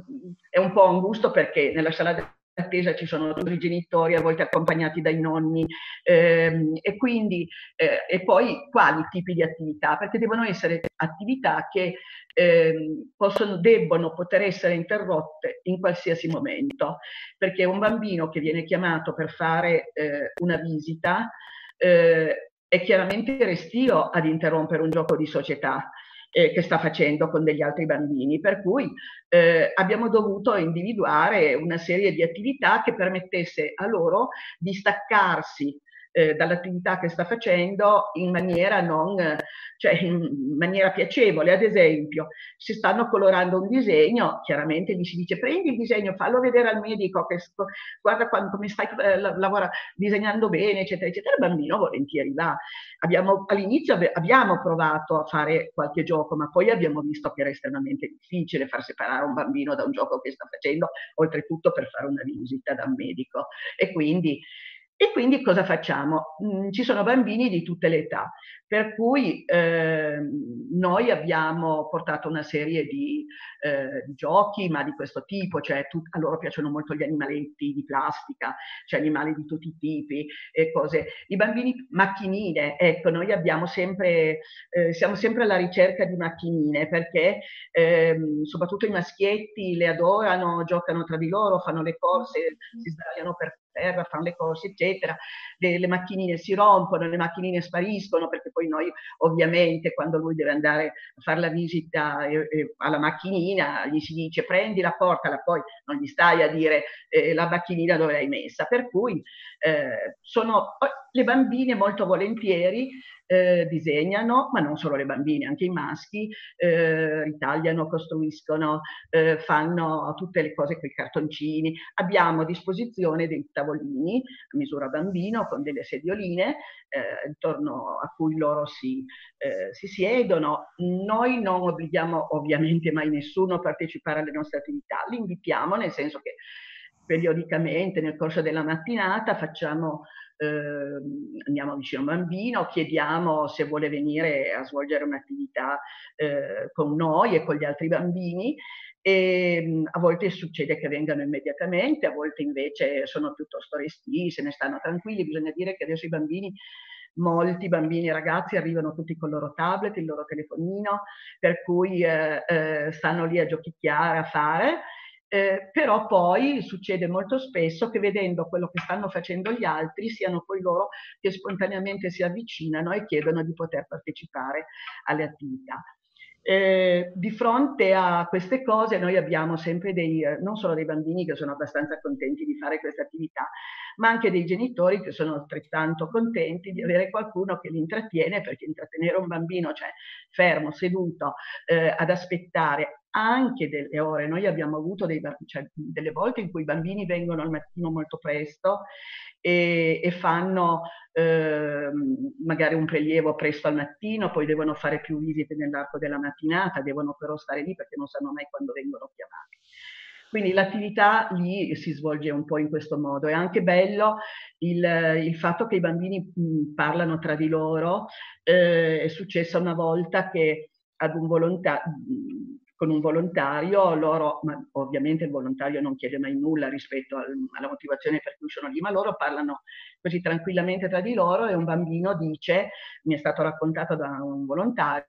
è un po' angusto perché nella sala attesa ci sono i genitori, a volte accompagnati dai nonni, ehm, e quindi, eh, e poi quali tipi di attività? Perché devono essere attività che ehm, possono, debbono poter essere interrotte in qualsiasi momento, perché un bambino che viene chiamato per fare eh, una visita eh, è chiaramente restio ad interrompere un gioco di società eh, che sta facendo con degli altri bambini, per cui eh, abbiamo dovuto individuare una serie di attività che permettesse a loro di staccarsi eh, dall'attività che sta facendo in maniera, non, cioè in maniera piacevole. Ad esempio, se stanno colorando un disegno, chiaramente gli si dice prendi il disegno, fallo vedere al medico, che, guarda quando, come stai eh, lavora, disegnando bene, eccetera, eccetera. Il bambino volentieri va. Abbiamo, all'inizio abbiamo provato a fare qualche gioco, ma poi abbiamo visto che era estremamente difficile far separare un bambino da un gioco che sta facendo, oltretutto per fare una visita da un medico. E quindi e quindi cosa facciamo? Mm, ci sono bambini di tutte le età, per cui eh, noi abbiamo portato una serie di, eh, giochi, ma di questo tipo, cioè tu, a loro piacciono molto gli animaletti di plastica, cioè animali di tutti i tipi e cose. I bambini macchinine, ecco, noi abbiamo sempre, eh, siamo sempre alla ricerca di macchinine perché ehm, soprattutto i maschietti le adorano, giocano tra di loro, fanno le corse, si sdraiano per terra, fanno le cose, eccetera. Le, le, macchinine si rompono, le macchinine spariscono, perché poi noi ovviamente quando lui deve andare a fare la visita eh, eh, alla macchinina gli si dice prendi la portala, poi non gli stai a dire eh, la macchinina dove l'hai messa. Per cui eh, sono le bambine molto volentieri eh, disegnano, ma non solo le bambine, anche i maschi, eh, ritagliano, costruiscono, eh, fanno tutte le cose con i cartoncini. Abbiamo a disposizione dei tavolini a misura bambino con delle sedioline eh, intorno a cui loro si, eh, si siedono. Noi non obblighiamo ovviamente mai nessuno a partecipare alle nostre attività, li invitiamo nel senso che periodicamente nel corso della mattinata facciamo eh, andiamo vicino a un bambino, chiediamo se vuole venire a svolgere un'attività eh, con noi e con gli altri bambini e a volte succede che vengano immediatamente, a volte invece sono piuttosto resti, se ne stanno tranquilli. Bisogna dire che adesso i bambini molti bambini e ragazzi arrivano tutti con il loro tablet, il loro telefonino, per cui eh, eh, stanno lì a giochicchiare, a fare eh, però poi succede molto spesso che vedendo quello che stanno facendo gli altri siano poi loro che spontaneamente si avvicinano e chiedono di poter partecipare alle attività. Eh, di fronte a queste cose noi abbiamo sempre dei, non solo dei bambini che sono abbastanza contenti di fare queste attività, ma anche dei genitori che sono altrettanto contenti di avere qualcuno che li intrattiene, perché intrattenere un bambino, cioè fermo, seduto, eh, ad aspettare anche delle ore. Noi abbiamo avuto dei, cioè, delle volte in cui i bambini vengono al mattino molto presto e, e fanno eh, magari un prelievo presto al mattino, poi devono fare più visite nell'arco della mattinata, devono però stare lì perché non sanno mai quando vengono chiamati. Quindi l'attività lì si svolge un po' in questo modo. È anche bello il, il fatto che i bambini parlano tra di loro. Eh, è successo una volta che ad un volontario con un volontario, loro, ma ovviamente il volontario non chiede mai nulla rispetto al, alla motivazione per cui sono lì, ma loro parlano così tranquillamente tra di loro e un bambino dice, mi è stato raccontato da un volontario,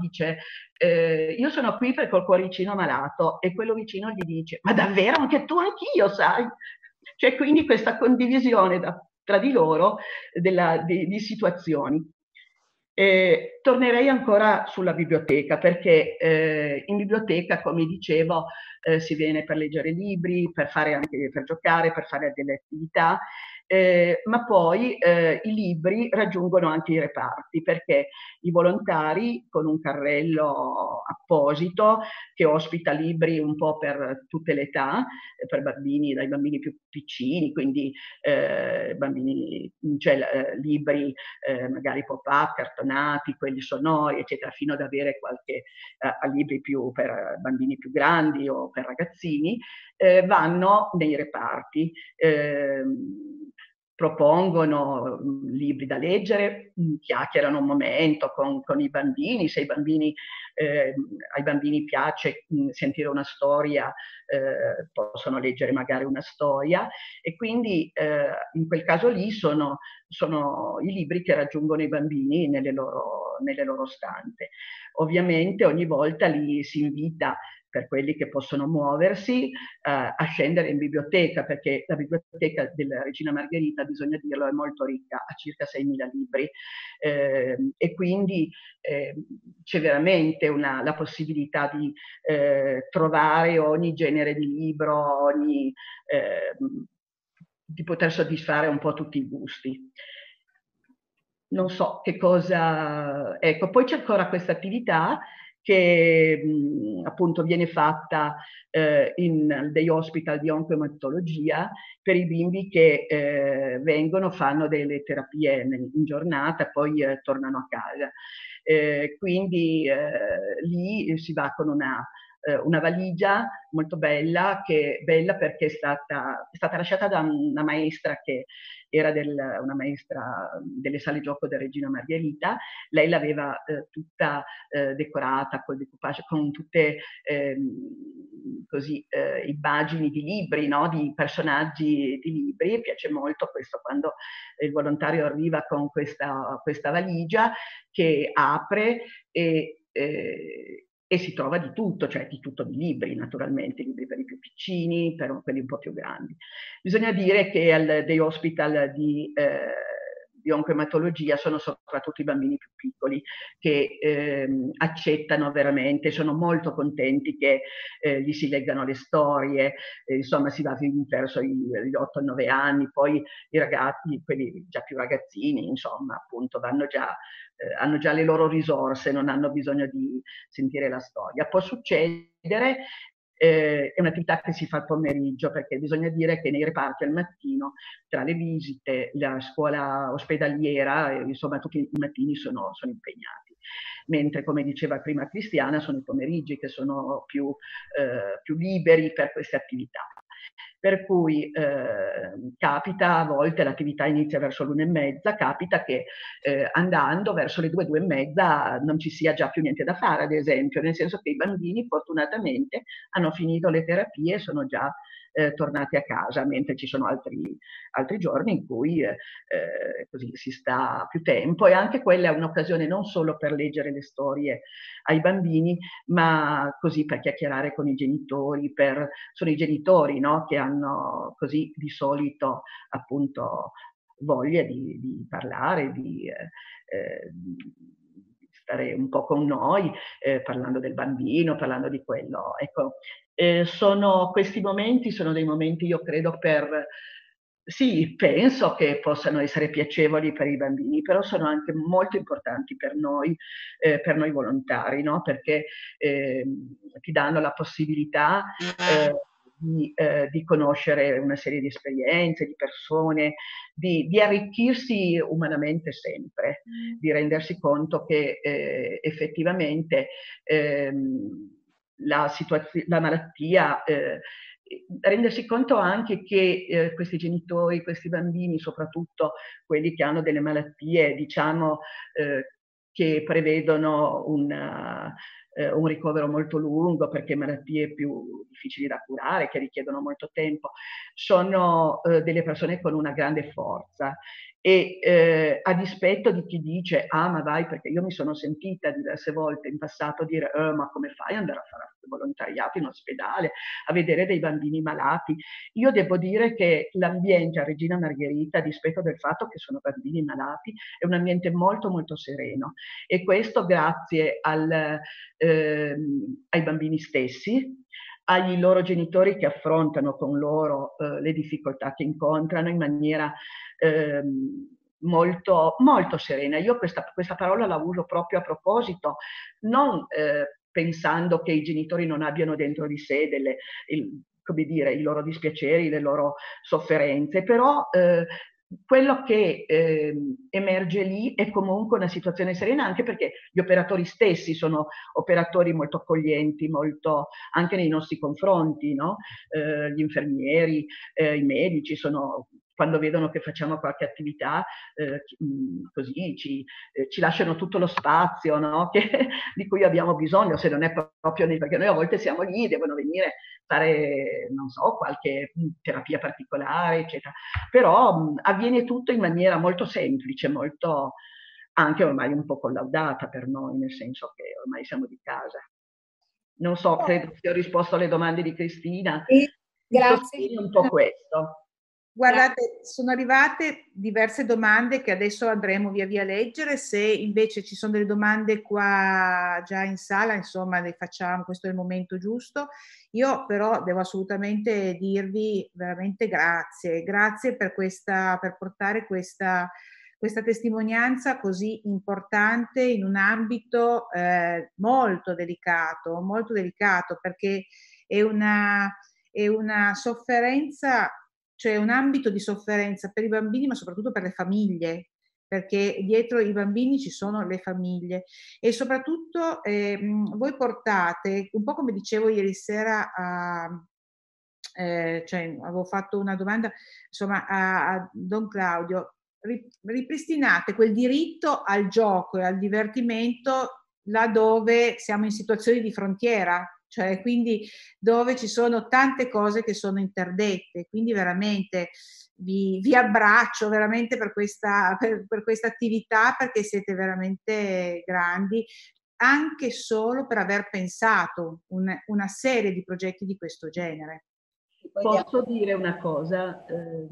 dice eh, io sono qui perché ho il cuoricino malato e quello vicino gli dice ma davvero? Anche tu anch'io sai? C'è quindi questa condivisione da, tra di loro della, di, di situazioni Eh, tornerei ancora sulla biblioteca perché eh, in biblioteca, come dicevo, eh, si viene per leggere libri, per fare anche per giocare, per fare delle attività eh, ma poi eh, i libri raggiungono anche i reparti perché i volontari con un carrello apposito che ospita libri un po' per tutte le età, eh, per bambini, dai bambini più piccini, quindi eh, bambini, cioè, eh, libri eh, magari pop-up, cartonati, quelli sonori, eccetera, fino ad avere qualche libri più per bambini più grandi o per ragazzini, vanno nei reparti. Propongono mm, libri da leggere, mm, chiacchierano un momento con, con i bambini, se i bambini, eh, ai bambini piace mm, sentire una storia, eh, possono leggere magari una storia e quindi eh, in quel caso lì sono, sono, i libri che raggiungono i bambini nelle loro, nelle loro stanze. Ovviamente ogni volta li si invita per quelli che possono muoversi, eh, a scendere in biblioteca, perché la biblioteca della Regina Margherita, bisogna dirlo, è molto ricca, ha circa 6.000 libri. Eh, e quindi eh, c'è veramente una, la possibilità di eh, trovare ogni genere di libro, ogni, ehm, di poter soddisfare un po' tutti i gusti. Non so che cosa... Ecco, poi c'è ancora questa attività che mh, appunto viene fatta eh, in dei hospital di oncoematologia per i bimbi che eh, vengono, fanno delle terapie in giornata, poi eh, tornano a casa. Eh, quindi eh, lì si va con una eh, una valigia molto bella, che, bella perché è stata, è stata lasciata da una maestra che era del, una maestra delle sale gioco della Regina Margherita, lei l'aveva eh, tutta eh, decorata col decoupage, con tutte ehm, così eh, immagini di libri, no? di personaggi di libri, mi piace molto questo quando il volontario arriva con questa, questa valigia che apre e eh, e si trova di tutto, cioè di tutto di libri naturalmente, libri per i più piccini, per quelli un po' più grandi. Bisogna dire che al Day Hospital di, eh, di oncoematologia sono soprattutto i bambini più piccoli che eh, accettano veramente, sono molto contenti che eh, gli si leggano le storie, eh, insomma si va verso gli 8-9 anni, poi i ragazzi, quelli già più ragazzini, insomma appunto vanno già eh, hanno già le loro risorse, non hanno bisogno di sentire la storia. Può succedere, eh, è un'attività che si fa al pomeriggio perché bisogna dire che nei reparti al mattino, tra le visite, la scuola ospedaliera, eh, insomma tutti i mattini sono, sono impegnati. Mentre come diceva prima Cristiana sono i pomeriggi che sono più, eh, più liberi per queste attività per cui eh, capita a volte l'attività inizia verso l'una e mezza, capita che eh, andando verso le due, due e mezza non ci sia già più niente da fare, ad esempio, nel senso che i bambini fortunatamente hanno finito le terapie sono già eh, tornati a casa, mentre ci sono altri, altri giorni in cui eh, eh, così si sta più tempo. E anche quella è un'occasione non solo per leggere le storie ai bambini, ma così per chiacchierare con i genitori, per, sono i genitori no, che hanno così di solito appunto voglia di, di parlare, di, eh, eh stare un po' con noi, eh, parlando del bambino, parlando di quello. Ecco, eh, sono, questi momenti sono dei momenti, io credo, per... Sì, penso che possano essere piacevoli per i bambini, però sono anche molto importanti per noi, eh, per noi volontari, no? perché eh, ti danno la possibilità eh, di, eh, di, conoscere una serie di esperienze, di persone, di, di arricchirsi umanamente sempre, mm. di rendersi conto che eh, effettivamente ehm, la, la, malattia, eh, rendersi conto anche che eh, questi genitori, questi bambini, soprattutto quelli che hanno delle malattie, diciamo, eh, che prevedono una, eh, un ricovero molto lungo perché malattie più difficili da curare, che richiedono molto tempo, sono eh, delle persone con una grande forza e eh, a dispetto di chi dice ah ma vai perché io mi sono sentita diverse volte in passato dire eh, ma come fai ad andare a fare volontariato in ospedale, a vedere dei bambini malati. Io devo dire che l'ambiente a Regina Margherita, a dispetto del fatto che sono bambini malati, è un ambiente molto molto sereno e questo grazie al, eh, ai bambini stessi, agli loro genitori che affrontano con loro eh, le difficoltà che incontrano in maniera eh, molto, molto serena. Io questa, questa, parola la uso proprio a proposito, non eh, pensando che i genitori non abbiano dentro di sé delle, il, come dire, i loro dispiaceri, le loro sofferenze, però eh, quello che eh, emerge lì è comunque una situazione serena, anche perché gli operatori stessi sono operatori molto accoglienti, molto anche nei nostri confronti, no? eh, gli infermieri, eh, i medici sono quando vedono che facciamo qualche attività, eh, così ci, eh, ci, lasciano tutto lo spazio no? <laughs> che, di cui abbiamo bisogno, se non è proprio nei, perché noi a volte siamo lì, devono venire a fare, non so, qualche terapia particolare, eccetera. Però mh, avviene tutto in maniera molto semplice, molto anche ormai un po' collaudata per noi, nel senso che ormai siamo di casa. Non so, credo che ho risposto alle domande di Cristina. Sì, grazie. Un po' questo. Guardate, sono arrivate diverse domande che adesso andremo via via a leggere. Se invece ci sono delle domande qua già in sala, insomma, le facciamo, questo è il momento giusto. Io però devo assolutamente dirvi veramente grazie, grazie per, questa, per portare questa, questa testimonianza così importante in un ambito eh, molto delicato, molto delicato perché è una, è una sofferenza cioè un ambito di sofferenza per i bambini, ma soprattutto per le famiglie, perché dietro i bambini ci sono le famiglie. E soprattutto eh, voi portate, un po' come dicevo ieri sera a, eh, cioè, avevo fatto una domanda insomma a, a Don Claudio, ripristinate quel diritto al gioco e al divertimento laddove siamo in situazioni di frontiera, cioè quindi dove ci sono tante cose che sono interdette, quindi veramente vi, vi abbraccio veramente per questa, per, per questa attività perché siete veramente grandi, anche solo per aver pensato un, una serie di progetti di questo genere. Posso dire una cosa? Eh,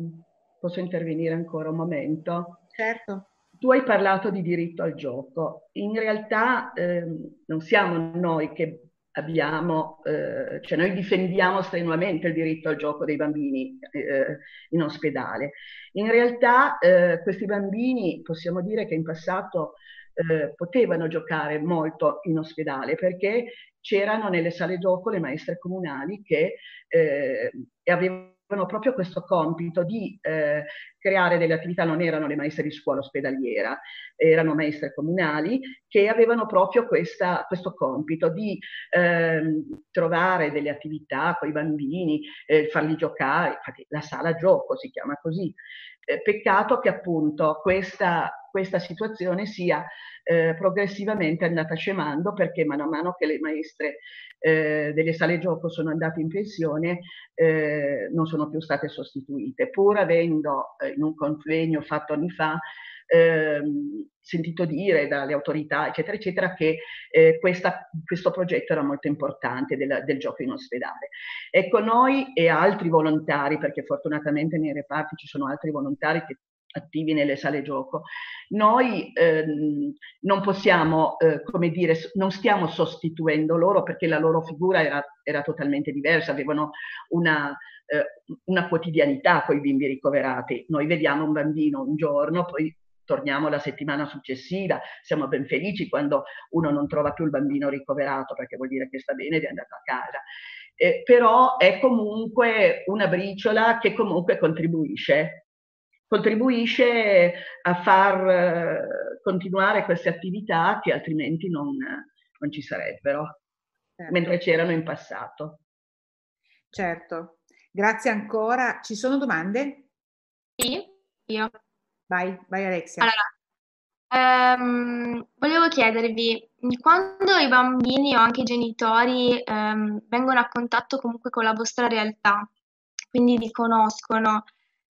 posso intervenire ancora un momento? Certo. Tu hai parlato di diritto al gioco. In realtà eh, non siamo noi che abbiamo, eh, cioè noi difendiamo strenuamente il diritto al gioco dei bambini eh, in ospedale. In realtà eh, questi bambini possiamo dire che in passato eh, potevano giocare molto in ospedale perché c'erano nelle sale gioco le maestre comunali che eh, avevano avevano proprio questo compito di eh, creare delle attività, non erano le maestre di scuola ospedaliera, erano maestre comunali che avevano proprio questa, questo compito di eh, trovare delle attività con i bambini, eh, farli giocare, infatti la sala gioco si chiama così. Eh, peccato che appunto questa, questa situazione sia eh, progressivamente andata scemando perché mano a mano che le maestre eh, delle sale gioco sono andate in pensione eh, non sono più state sostituite, pur avendo eh, in un convegno fatto anni fa ehm, sentito dire dalle autorità, eccetera, eccetera, che eh, questa, questo progetto era molto importante del, del, gioco in ospedale. Ecco, noi e altri volontari, perché fortunatamente nei reparti ci sono altri volontari che attivi nelle sale gioco. Noi ehm, non possiamo, eh, come dire, non stiamo sostituendo loro perché la loro figura era, era totalmente diversa, avevano una, eh, una quotidianità con i bimbi ricoverati. Noi vediamo un bambino un giorno, poi torniamo la settimana successiva, siamo ben felici quando uno non trova più il bambino ricoverato perché vuol dire che sta bene ed è andato a casa. Eh, però è comunque una briciola che comunque contribuisce, contribuisce a far eh, continuare queste attività che altrimenti non, non ci sarebbero, certo. mentre c'erano in passato. Certo, grazie ancora. Ci sono domande? Sì, io. Vai, vai Alexia. Allora, ehm, volevo chiedervi, quando i bambini o anche i genitori ehm, vengono a contatto comunque con la vostra realtà, quindi vi conoscono,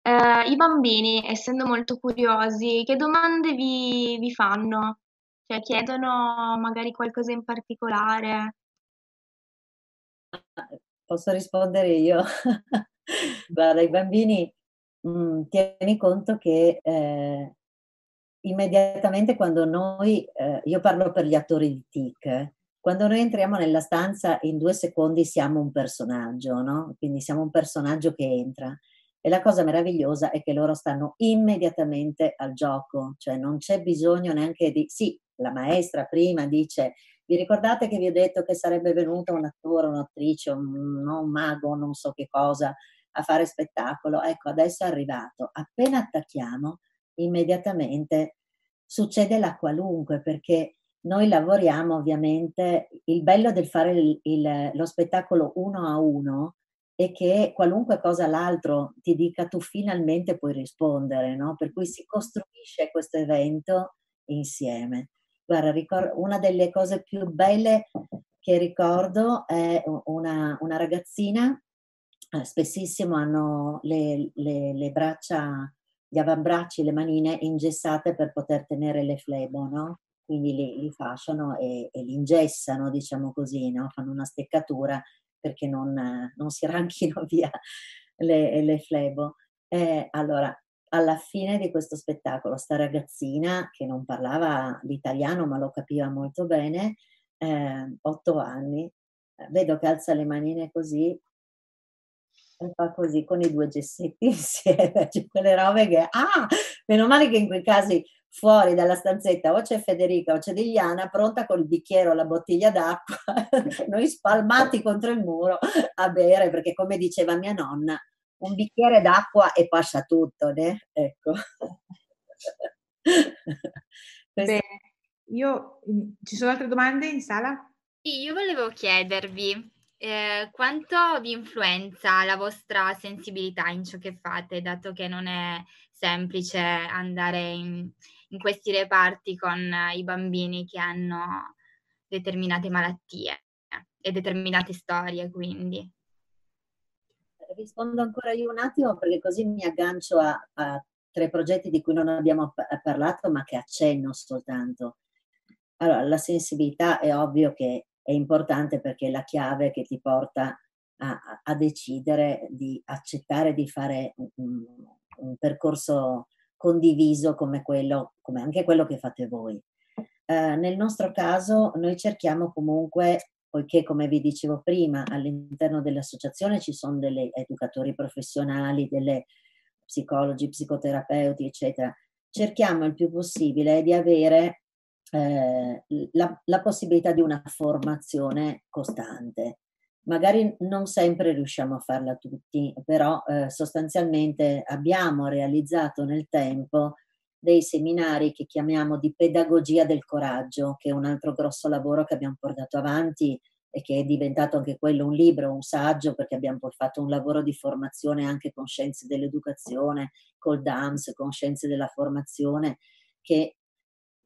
eh, i bambini, essendo molto curiosi, che domande vi, vi fanno? Cioè chiedono magari qualcosa in particolare? Posso rispondere io? <laughs> Guarda, i bambini, mh, mm, tieni conto che eh, immediatamente quando noi, eh, io parlo per gli attori di TIC, eh, quando noi entriamo nella stanza in due secondi siamo un personaggio, no? Quindi siamo un personaggio che entra. E la cosa meravigliosa è che loro stanno immediatamente al gioco, cioè non c'è bisogno neanche di... Sì, la maestra prima dice, vi ricordate che vi ho detto che sarebbe venuto un attore, un'attrice, un, un mago, non so che cosa, a fare spettacolo? Ecco, adesso è arrivato. Appena attacchiamo, immediatamente succede la qualunque, perché noi lavoriamo ovviamente, il bello del fare il, il, lo spettacolo uno a uno è che qualunque cosa l'altro ti dica tu finalmente puoi rispondere, no? Per cui si costruisce questo evento insieme. Guarda, ricor- una delle cose più belle che ricordo è una, una ragazzina, eh, spessissimo hanno le, le, le braccia, gli avambracci, le manine ingessate per poter tenere le flebo, no? quindi li, li fasciano e, e, li ingessano, diciamo così, no? fanno una steccatura perché non, non si <laughs> ranchino via le, le flebo. Eh, allora, alla fine di questo spettacolo, sta ragazzina che non parlava l'italiano ma lo capiva molto bene, eh, otto anni, eh, vedo che alza le manine così e fa così con i due gessetti <laughs> insieme, cioè quelle robe che, ah, meno male che in quei casi fuori dalla stanzetta o c'è Federica o c'è Digliana pronta col bicchiere o la bottiglia d'acqua, <laughs> noi spalmati contro il muro a bere, perché come diceva mia nonna, un bicchiere d'acqua e passa tutto, né? Ecco. <laughs> Bene, io, ci sono altre domande in sala? Sì, io volevo chiedervi eh, quanto vi influenza la vostra sensibilità in ciò che fate, dato che non è semplice andare in, in questi reparti con i bambini che hanno determinate malattie e determinate storie, quindi. Rispondo ancora io un attimo perché così mi aggancio a, a tre progetti di cui non abbiamo parlato ma che accenno soltanto. Allora, la sensibilità è ovvio che è importante perché è la chiave che ti porta a, a decidere di accettare di fare un, un percorso condiviso come quello, come anche quello che fate voi. Eh, nel nostro caso noi cerchiamo comunque, poiché come vi dicevo prima, all'interno dell'associazione ci sono degli educatori professionali, delle psicologi, psicoterapeuti, eccetera, cerchiamo il più possibile di avere eh, la, la possibilità di una formazione costante magari non sempre riusciamo a farla tutti, però eh, sostanzialmente abbiamo realizzato nel tempo dei seminari che chiamiamo di pedagogia del coraggio, che è un altro grosso lavoro che abbiamo portato avanti e che è diventato anche quello un libro, un saggio, perché abbiamo poi fatto un lavoro di formazione anche con scienze dell'educazione, col DAMS, con scienze della formazione, che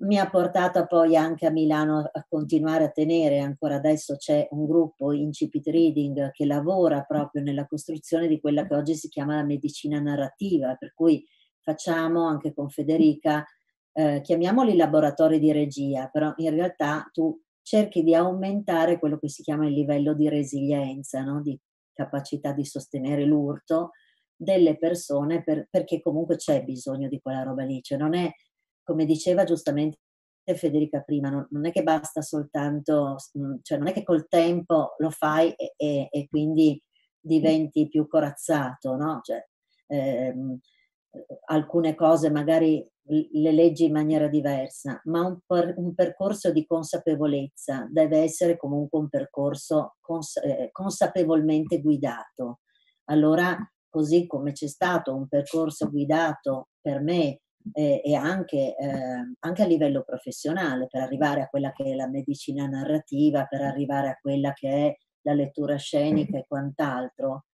mi ha portato poi anche a Milano a continuare a tenere, ancora adesso c'è un gruppo Incipit Reading che lavora proprio nella costruzione di quella che oggi si chiama la medicina narrativa, per cui facciamo anche con Federica, eh, chiamiamoli laboratori di regia, però in realtà tu cerchi di aumentare quello che si chiama il livello di resilienza, no? di capacità di sostenere l'urto delle persone per, perché comunque c'è bisogno di quella roba lì, cioè non è come diceva giustamente Federica prima, non, non, è che basta soltanto, mm, cioè non è che col tempo lo fai e, e, e quindi diventi più corazzato, no? Cioè, ehm, alcune cose magari le leggi in maniera diversa, ma un, per, un, percorso di consapevolezza deve essere comunque un percorso cons- eh, consapevolmente guidato. Allora, così come c'è stato un percorso guidato per me eh, e anche, eh, anche, a livello professionale per arrivare a quella che è la medicina narrativa, per arrivare a quella che è la lettura scenica e quant'altro.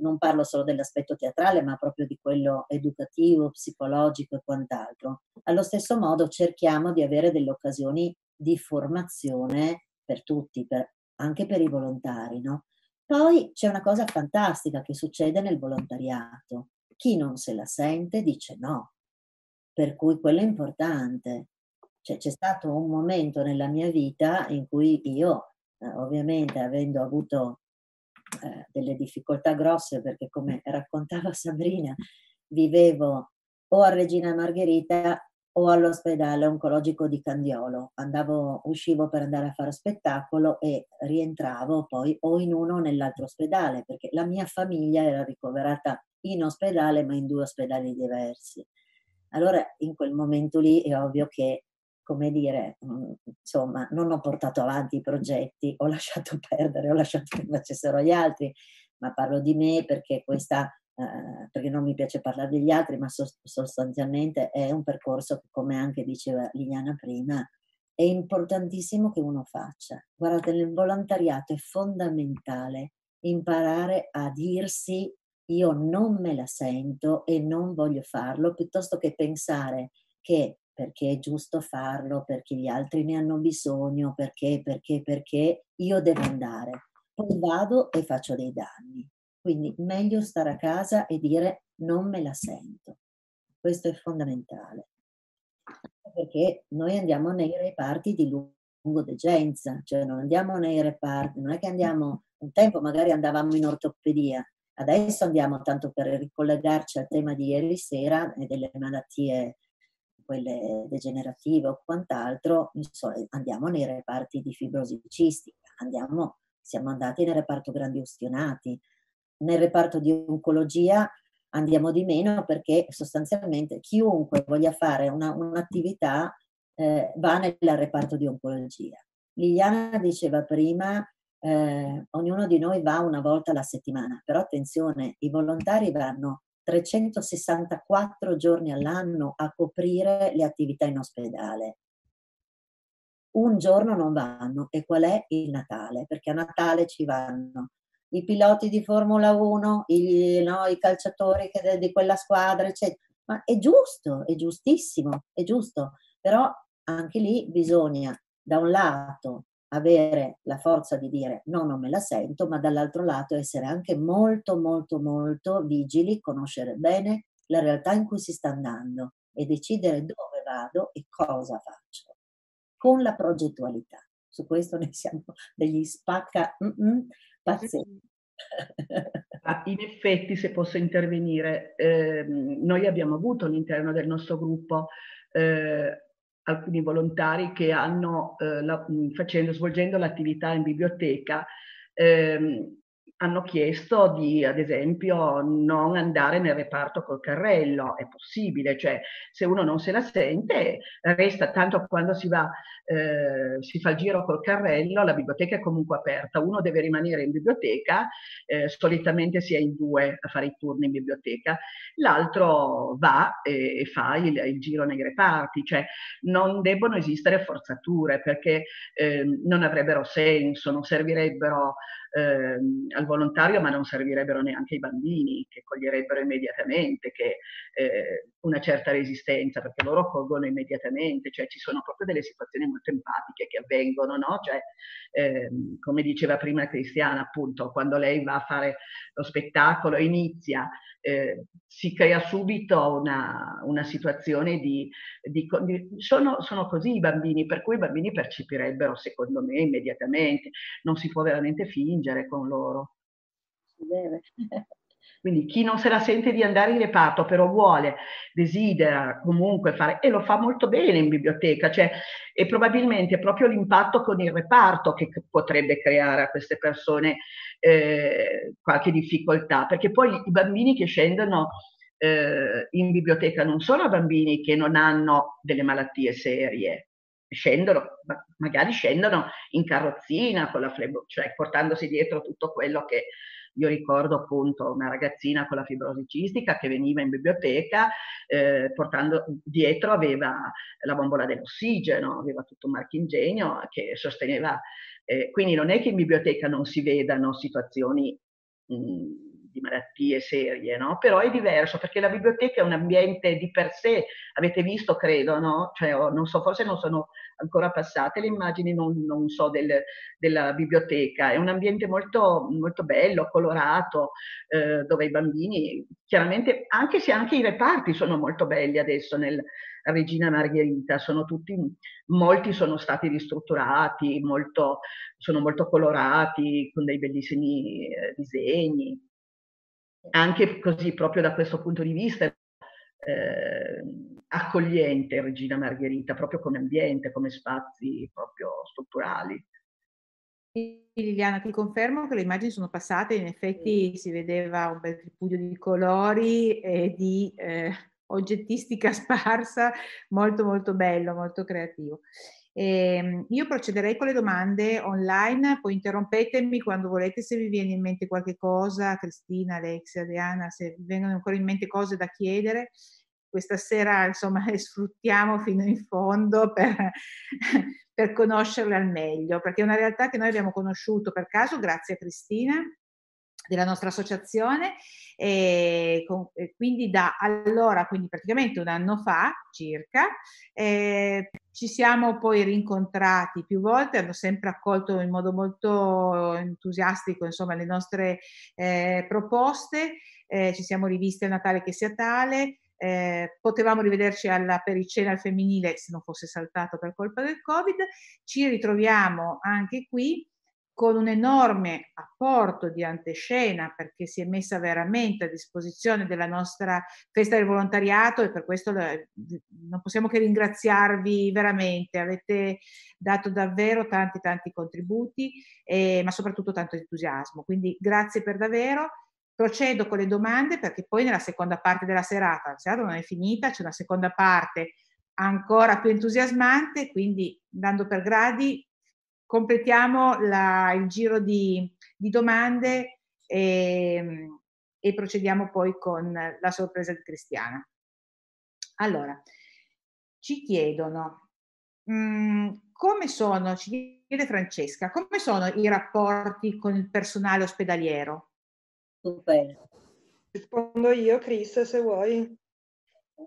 Non parlo solo dell'aspetto teatrale, ma proprio di quello educativo, psicologico e quant'altro. Allo stesso modo cerchiamo di avere delle occasioni di formazione per tutti, per, anche per i volontari. No? Poi c'è una cosa fantastica che succede nel volontariato. Chi non se la sente dice no, per cui quello è importante. Cioè, c'è stato un momento nella mia vita in cui io, eh, ovviamente avendo avuto eh, delle difficoltà grosse perché come raccontava <laughs> Sabrina, vivevo o a Regina Margherita o all'ospedale oncologico di Candiolo. Andavo, uscivo per andare a fare spettacolo e rientravo poi o in uno o nell'altro ospedale, perché la mia famiglia era ricoverata in ospedale, ma in due ospedali diversi. Allora, in quel momento lì è ovvio che, come dire, mm, insomma, non ho portato avanti i progetti, ho lasciato <laughs> perdere, ho lasciato che facessero gli altri, ma parlo di me perché questa eh, perché non mi piace parlare degli altri, ma sostanzialmente è un percorso che, come anche diceva Liliana prima, è importantissimo che uno faccia. Guardate, nel volontariato è fondamentale imparare a dirsi io non me la sento e non voglio farlo, piuttosto che pensare che perché è giusto farlo, perché gli altri ne hanno bisogno, perché, perché, perché io devo andare. Poi vado e faccio dei danni. Quindi meglio stare a casa e dire non me la sento. Questo è fondamentale. Perché noi andiamo nei reparti di lungodegenza, cioè non andiamo nei reparti, non è che andiamo, un tempo magari andavamo in ortopedia, adesso andiamo tanto per ricollegarci al tema di ieri sera e delle malattie quelle degenerative o quant'altro, andiamo nei reparti di fibrosi cistica, andiamo, siamo andati nel reparto grandi ustionati, nel reparto di oncologia andiamo di meno perché sostanzialmente chiunque voglia fare una, un'attività eh, va nel reparto di oncologia. Liliana diceva prima, eh, ognuno di noi va una volta alla settimana, però attenzione, i volontari vanno 364 giorni all'anno a coprire le attività in ospedale. Un giorno non vanno e qual è il Natale? Perché a Natale ci vanno i piloti di Formula 1, i, no, i calciatori che, di quella squadra, eccetera. Ma è giusto, è giustissimo, è giusto, però anche lì bisogna da un lato avere la forza di dire no, non me la sento, ma dall'altro lato essere anche molto, molto, molto vigili, conoscere bene la realtà in cui si sta andando e decidere dove vado e cosa faccio, con la progettualità. Su questo ne siamo degli spacca. Ah, in effetti, se posso intervenire, eh, noi abbiamo avuto all'interno del nostro gruppo eh, alcuni volontari che hanno, eh, la, facendo, svolgendo l'attività in biblioteca, ehm, hanno chiesto di, ad esempio, non andare nel reparto col carrello, è possibile, cioè se uno non se la sente, resta tanto quando si va, eh, si fa il giro col carrello, la biblioteca è comunque aperta, uno deve rimanere in biblioteca, eh, solitamente si è in due a fare i turni in biblioteca, l'altro va e, e fa il, il, giro nei reparti, cioè non debbono esistere forzature perché eh, non avrebbero senso, non servirebbero eh, al volontario, ma non servirebbero neanche i bambini che coglierebbero immediatamente che, eh, una certa resistenza, perché loro colgono immediatamente, cioè ci sono proprio delle situazioni molto empatiche che avvengono, no? Cioè, eh, come diceva prima Cristiana, appunto, quando lei va a fare lo spettacolo, inizia, eh, si crea subito una, una situazione di, di, di sono, sono, così i bambini, per cui i bambini percepirebbero, secondo me, immediatamente, non si può veramente fingere con loro. <laughs> Quindi chi non se la sente di andare in reparto, però vuole, desidera comunque fare, e lo fa molto bene in biblioteca, cioè, e probabilmente è proprio l'impatto con il reparto che potrebbe creare a queste persone eh, qualche difficoltà, perché poi i bambini che scendono eh, in biblioteca non sono bambini che non hanno delle malattie serie, scendono, magari scendono in carrozzina con la flebo, cioè portandosi dietro tutto quello che io ricordo appunto una ragazzina con la fibrosi cistica che veniva in biblioteca eh, portando dietro aveva la bombola dell'ossigeno, aveva tutto un marchingegno che sosteneva. Eh, quindi non è che in biblioteca non si vedano situazioni mh, di malattie serie, no? Però è diverso perché la biblioteca è un ambiente di per sé, avete visto, credo, no? Cioè, non so, forse non sono ancora passate le immagini, non, non so, del, della biblioteca. È un ambiente molto, molto bello, colorato, eh, dove i bambini, chiaramente, anche se anche i reparti sono molto belli adesso nel Regina Margherita, sono tutti, molti sono stati ristrutturati, molto, sono molto colorati, con dei bellissimi eh, disegni. Anche così, proprio da questo punto di vista, eh, accogliente Regina Margherita, proprio come ambiente, come spazi proprio strutturali. Liliana, ti confermo che le immagini sono passate, in effetti si vedeva un bel tripudio di colori e di eh, oggettistica <laughs> sparsa, molto molto bello, molto creativo. Eh, io procederei con le domande online, poi interrompetemi quando volete se vi viene in mente qualche cosa, Cristina, Alexia, Diana, se vi vengono ancora in mente cose da chiedere. Questa sera insomma le <laughs> sfruttiamo fino in fondo per, <laughs> per conoscerle al meglio, perché è una realtà che noi abbiamo conosciuto per caso grazie a Cristina della nostra associazione e, e, quindi da allora, quindi praticamente un anno fa circa, eh, ci siamo poi rincontrati più volte, hanno sempre accolto in modo molto entusiastico insomma, le nostre eh, proposte, eh, ci siamo rivisti a Natale che sia tale, eh, potevamo rivederci alla pericena al femminile se non fosse saltato per colpa del Covid, ci ritroviamo anche qui con un enorme apporto di antescena perché si è messa veramente a disposizione della nostra festa del volontariato e per questo non possiamo che ringraziarvi veramente, avete dato davvero tanti tanti contributi eh, ma soprattutto tanto entusiasmo, quindi grazie per davvero. Procedo con le domande perché poi nella seconda parte della serata, la serata non è finita, c'è una seconda parte ancora più entusiasmante, quindi dando per gradi completiamo la, il giro di, di domande e, e, procediamo poi con la sorpresa di Cristiana. Allora, ci chiedono mh, mm, come sono, ci chiede Francesca, come sono i rapporti con il personale ospedaliero? Super. Rispondo io, Chris, se vuoi.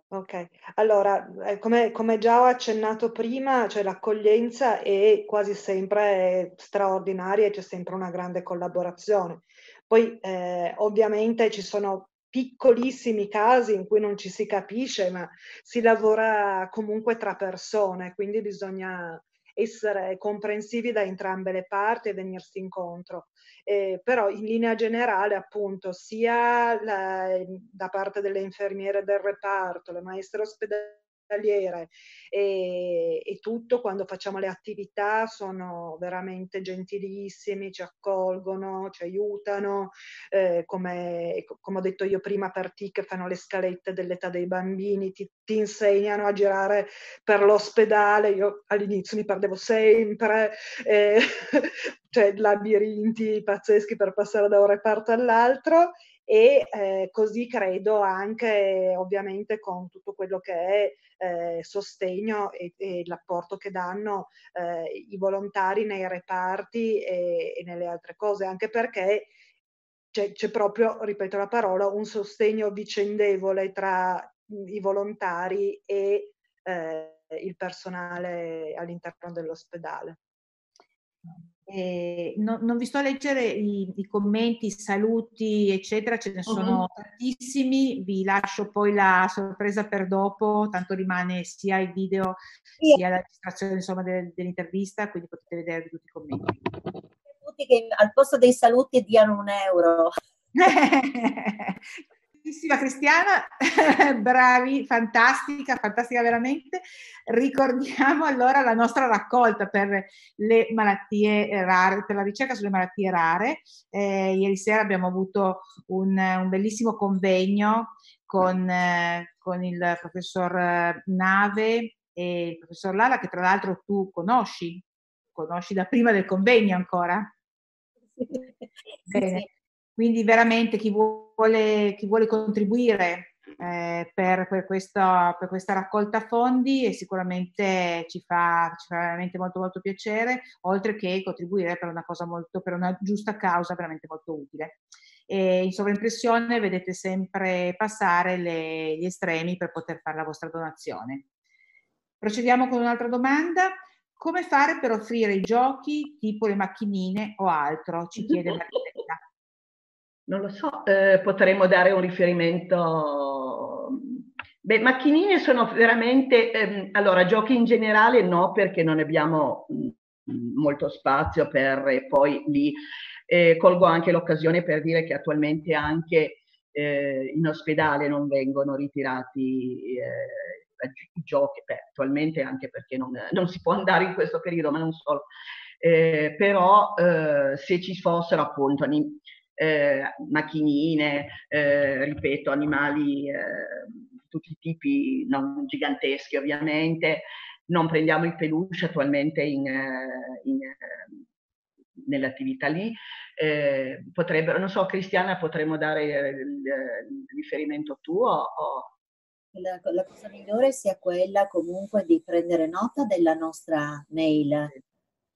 Ok, allora, eh, come, come già ho accennato prima, cioè l'accoglienza è quasi sempre straordinaria e c'è sempre una grande collaborazione. Poi eh, ovviamente ci sono piccolissimi casi in cui non ci si capisce, ma si lavora comunque tra persone, quindi bisogna essere comprensivi da entrambe le parti e venirsi incontro. Eh, però in linea generale appunto sia la, da parte delle infermiere del reparto, le maestre ospedaliere, ospedaliere. E, e, tutto quando facciamo le attività sono veramente gentilissimi, ci accolgono, ci aiutano, eh, come, come, ho detto io prima per TIC fanno le scalette dell'età dei bambini, ti, ti insegnano a girare per l'ospedale, io all'inizio mi perdevo sempre, eh, <laughs> cioè labirinti pazzeschi per passare da un reparto all'altro e eh, così credo anche ovviamente con tutto quello che è eh, sostegno e, e, l'apporto che danno eh, i volontari nei reparti e, e, nelle altre cose, anche perché c'è, c'è, proprio, ripeto la parola, un sostegno vicendevole tra i volontari e eh, il personale all'interno dell'ospedale. Eh, no, non vi sto a leggere i, i, commenti, i saluti, eccetera, ce ne sono uh-huh. tantissimi. Vi lascio poi la sorpresa per dopo, tanto rimane sia il video yeah. sia la registrazione insomma, de, dell'intervista, quindi potete vedere tutti i commenti. Che al posto dei saluti diano un euro. <laughs> Bravissima Cristiana, <laughs> bravi, fantastica, fantastica veramente. Ricordiamo allora la nostra raccolta per le malattie rare, per la ricerca sulle malattie rare. Eh, ieri sera abbiamo avuto un, un bellissimo convegno con, eh, con, il professor Nave e il professor Lala, che tra l'altro tu conosci, conosci da prima del convegno ancora. Bene. Quindi veramente chi vuole, chi vuole contribuire eh, per, per, questa, per, questa, raccolta fondi e sicuramente ci fa, ci fa, veramente molto molto piacere, oltre che contribuire per una cosa molto, per una giusta causa veramente molto utile. E in sovraimpressione vedete sempre passare le, gli estremi per poter fare la vostra donazione. Procediamo con un'altra domanda. come fare per offrire i giochi tipo le macchinine o altro? Ci chiede Marinella. Non lo so, eh, potremmo dare un riferimento. Beh, macchinine sono veramente, ehm, allora giochi in generale no perché non abbiamo mm, molto spazio per, poi lì eh, colgo anche l'occasione per dire che attualmente anche eh, in ospedale non vengono ritirati eh, i giochi, beh, attualmente anche perché non, non, si può andare in questo periodo, ma non solo. Eh, però eh, se ci fossero appunto eh, macchinine, eh, ripeto, animali di tutti i tipi, non giganteschi ovviamente, non prendiamo il peluche attualmente in, in nelle attività lì. Eh, potrebbero, non so, Cristiana, potremmo dare il, il riferimento tuo? O... La, la, cosa migliore sia quella comunque di prendere nota della nostra mail.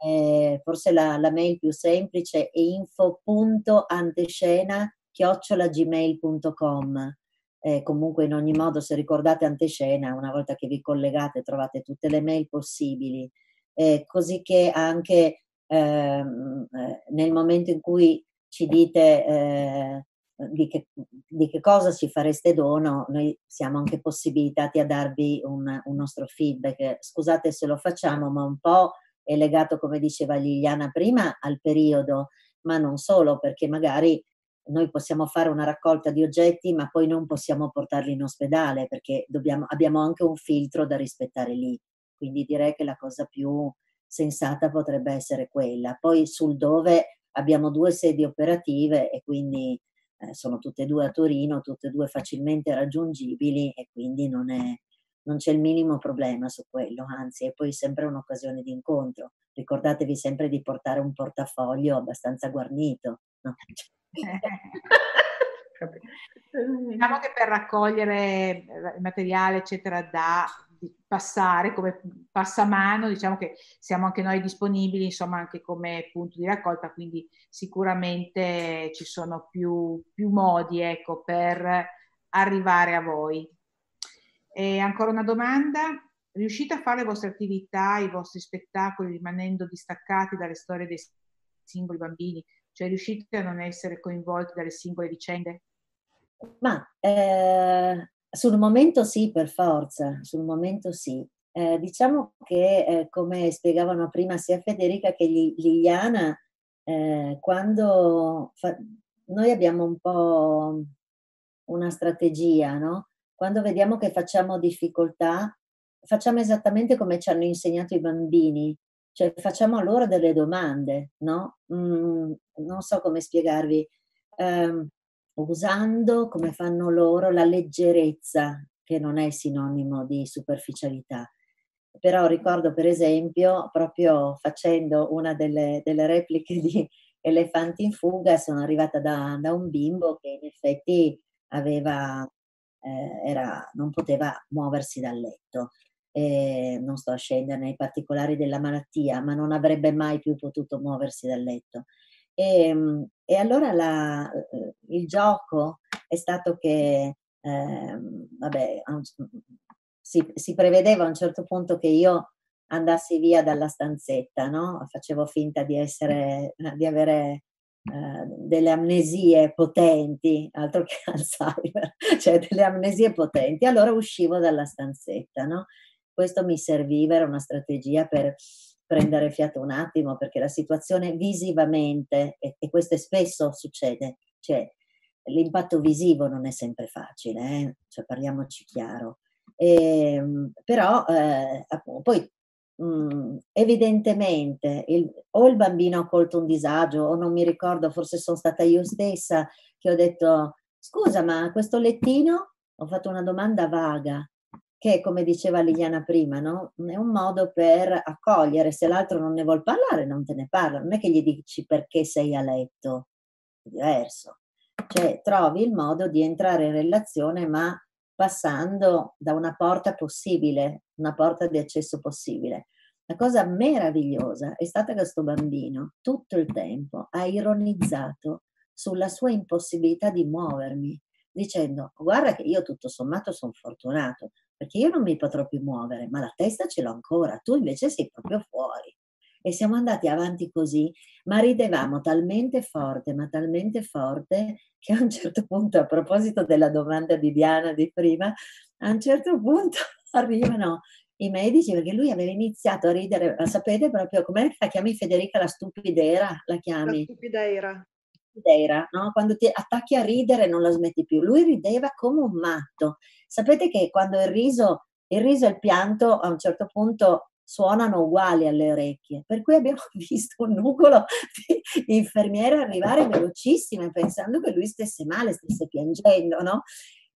Eh, forse la, la, mail più semplice è info.antescena chiocciolagmail.com eh, comunque in ogni modo se ricordate antescena una volta che vi collegate trovate tutte le mail possibili eh, così che anche Ehm, eh, nel momento in cui ci dite eh, di, che, di, che, cosa ci fareste dono, noi siamo anche possibilitati a darvi un, un, nostro feedback. Scusate se lo facciamo, ma un po' è legato, come diceva Liliana prima, al periodo, ma non solo, perché magari noi possiamo fare una raccolta di oggetti, ma poi non possiamo portarli in ospedale perché dobbiamo, abbiamo anche un filtro da rispettare lì. Quindi direi che la cosa più sensata potrebbe essere quella. Poi sul dove abbiamo due sedi operative e quindi eh, sono tutte e due a Torino, tutte e due facilmente raggiungibili e quindi non, è, non c'è il minimo problema su quello, anzi è poi sempre un'occasione di incontro. Ricordatevi sempre di portare un portafoglio abbastanza guarnito. No? <laughs> diciamo che per raccogliere il materiale eccetera da passare come passamano, diciamo che siamo anche noi disponibili, insomma, anche come punto di raccolta, quindi sicuramente ci sono più, più modi, ecco, per arrivare a voi. E ancora una domanda. Riuscite a fare le vostre attività, i vostri spettacoli rimanendo distaccati dalle storie dei singoli bambini? Cioè riuscite a non essere coinvolti dalle singole vicende? Ma eh, sul momento sì, per forza, sul momento sì. Eh, diciamo che, eh, come spiegavano prima sia Federica che Liliana, eh, quando fa- noi abbiamo un po' una strategia, no? Quando vediamo che facciamo difficoltà, facciamo esattamente come ci hanno insegnato i bambini, cioè facciamo a loro delle domande, no? Mm, non so come spiegarvi. Um, usando come fanno loro la leggerezza, che non è sinonimo di superficialità. Però ricordo per esempio, proprio facendo una delle, delle repliche di Elefanti in fuga, sono arrivata da, da un bimbo che in effetti aveva, eh, era, non poteva muoversi dal letto. E non sto a scendere nei particolari della malattia, ma non avrebbe mai più potuto muoversi dal letto. E, ehm, e allora la, il gioco è stato che, eh, vabbè, si, si, prevedeva a un certo punto che io andassi via dalla stanzetta, no? Facevo finta di essere, di avere eh, delle amnesie potenti, altro che <laughs> Alzheimer, cioè delle amnesie potenti. Allora uscivo dalla stanzetta, no? Questo mi serviva, era una strategia per prendere fiato un attimo perché la situazione visivamente, e, e questo spesso succede, cioè l'impatto visivo non è sempre facile, eh? cioè parliamoci chiaro. E, ehm, però eh, poi mh, mm, evidentemente il, o il bambino ha colto un disagio o non mi ricordo, forse sono stata io stessa che ho detto scusa ma questo lettino, ho fatto una domanda vaga, che come diceva Liliana prima, no? è un modo per accogliere, se l'altro non ne vuol parlare non te ne parla, non è che gli dici perché sei a letto, è diverso, cioè trovi il modo di entrare in relazione ma passando da una porta possibile, una porta di accesso possibile. La cosa meravigliosa è stata che questo bambino tutto il tempo ha ironizzato sulla sua impossibilità di muovermi, dicendo guarda che io tutto sommato sono fortunato perché io non mi potrò più muovere, ma la testa ce l'ho ancora, tu invece sei proprio fuori. E siamo andati avanti così, ma ridevamo talmente forte, ma talmente forte, che a un certo punto, a proposito della domanda di Diana di prima, a un certo punto <laughs> arrivano i medici perché lui aveva iniziato a ridere, ma sapete proprio come la chiami Federica la stupidera? La chiami? La stupidera. Stupidera, no? Quando ti attacchi a ridere non la smetti più. Lui rideva come un matto. Sapete che quando il riso, il riso e il pianto a un certo punto suonano uguali alle orecchie, per cui abbiamo <laughs> visto un nugolo di infermiere arrivare velocissime pensando che lui stesse male, stesse piangendo, no?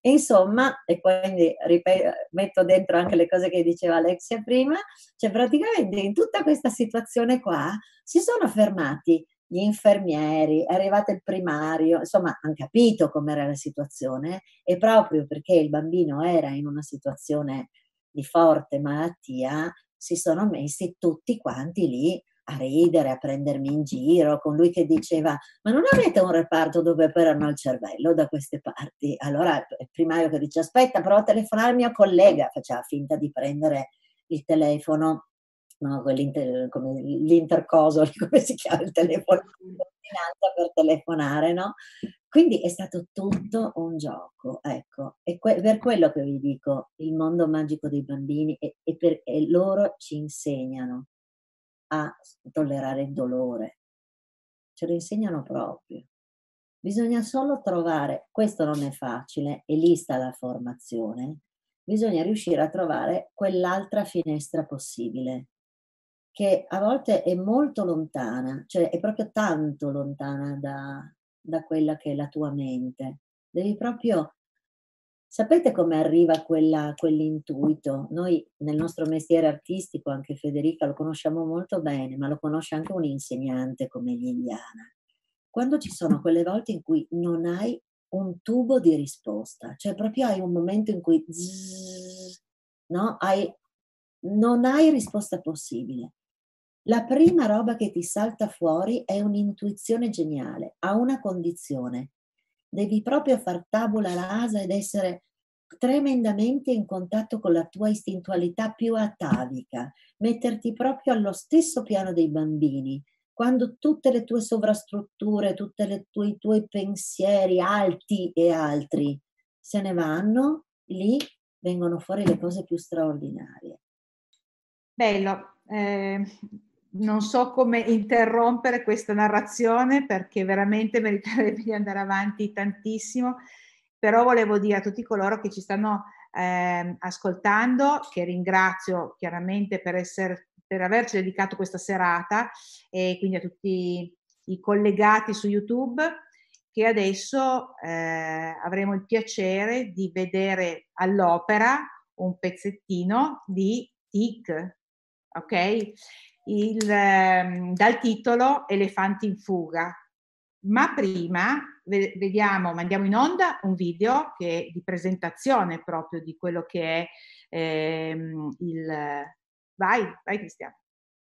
insomma, e quindi ripeto, metto dentro anche le cose che diceva Alexia prima, cioè praticamente in tutta questa situazione qua si sono fermati gli infermieri, è arrivato il primario, insomma, hanno capito com'era la situazione e proprio perché il bambino era in una situazione di forte malattia, si sono messi tutti quanti lì a ridere, a prendermi in giro, con lui che diceva ma non avete un reparto dove operano il cervello da queste parti? Allora il primario che dice aspetta, provo a telefonare al mio collega, faceva finta di prendere il telefono, no, come l'intercosoli, <laughs> come si chiama il telefono, per telefonare, no? Quindi è stato tutto un gioco, ecco, e que- per quello che vi dico, il mondo magico dei bambini e, e, per, e loro ci insegnano a tollerare il dolore. Ce lo insegnano proprio. Bisogna solo trovare, questo non è facile, e lì sta la formazione, bisogna riuscire a trovare quell'altra finestra possibile, che a volte è molto lontana, cioè è proprio tanto lontana da, da quella che è la tua mente. Devi proprio Sapete come arriva quella, quell'intuito? Noi nel nostro mestiere artistico, anche Federica lo conosciamo molto bene, ma lo conosce anche un insegnante come Liliana. Quando ci sono quelle volte in cui non hai un tubo di risposta, cioè proprio hai un momento in cui zzz, no? hai, non hai risposta possibile. La prima roba che ti salta fuori è un'intuizione geniale, a una condizione, devi proprio far tabula rasa ed essere tremendamente in contatto con la tua istintualità più atavica, metterti proprio allo stesso piano dei bambini, quando tutte le tue sovrastrutture, tutti i tuoi pensieri alti e altri se ne vanno, lì vengono fuori le cose più straordinarie. Bello, eh, non so come interrompere questa narrazione perché veramente meriterebbe di andare avanti tantissimo, però volevo dire a tutti coloro che ci stanno eh, ascoltando, che ringrazio chiaramente per, essere, per averci dedicato questa serata e quindi a tutti i collegati su YouTube, che adesso eh, avremo il piacere di vedere all'opera un pezzettino di TIC, ok? Il, ehm, dal titolo Elefanti in fuga. Ma prima vediamo, mandiamo in onda un video che è di presentazione proprio di quello che è ehm, il... Vai, vai Cristiano.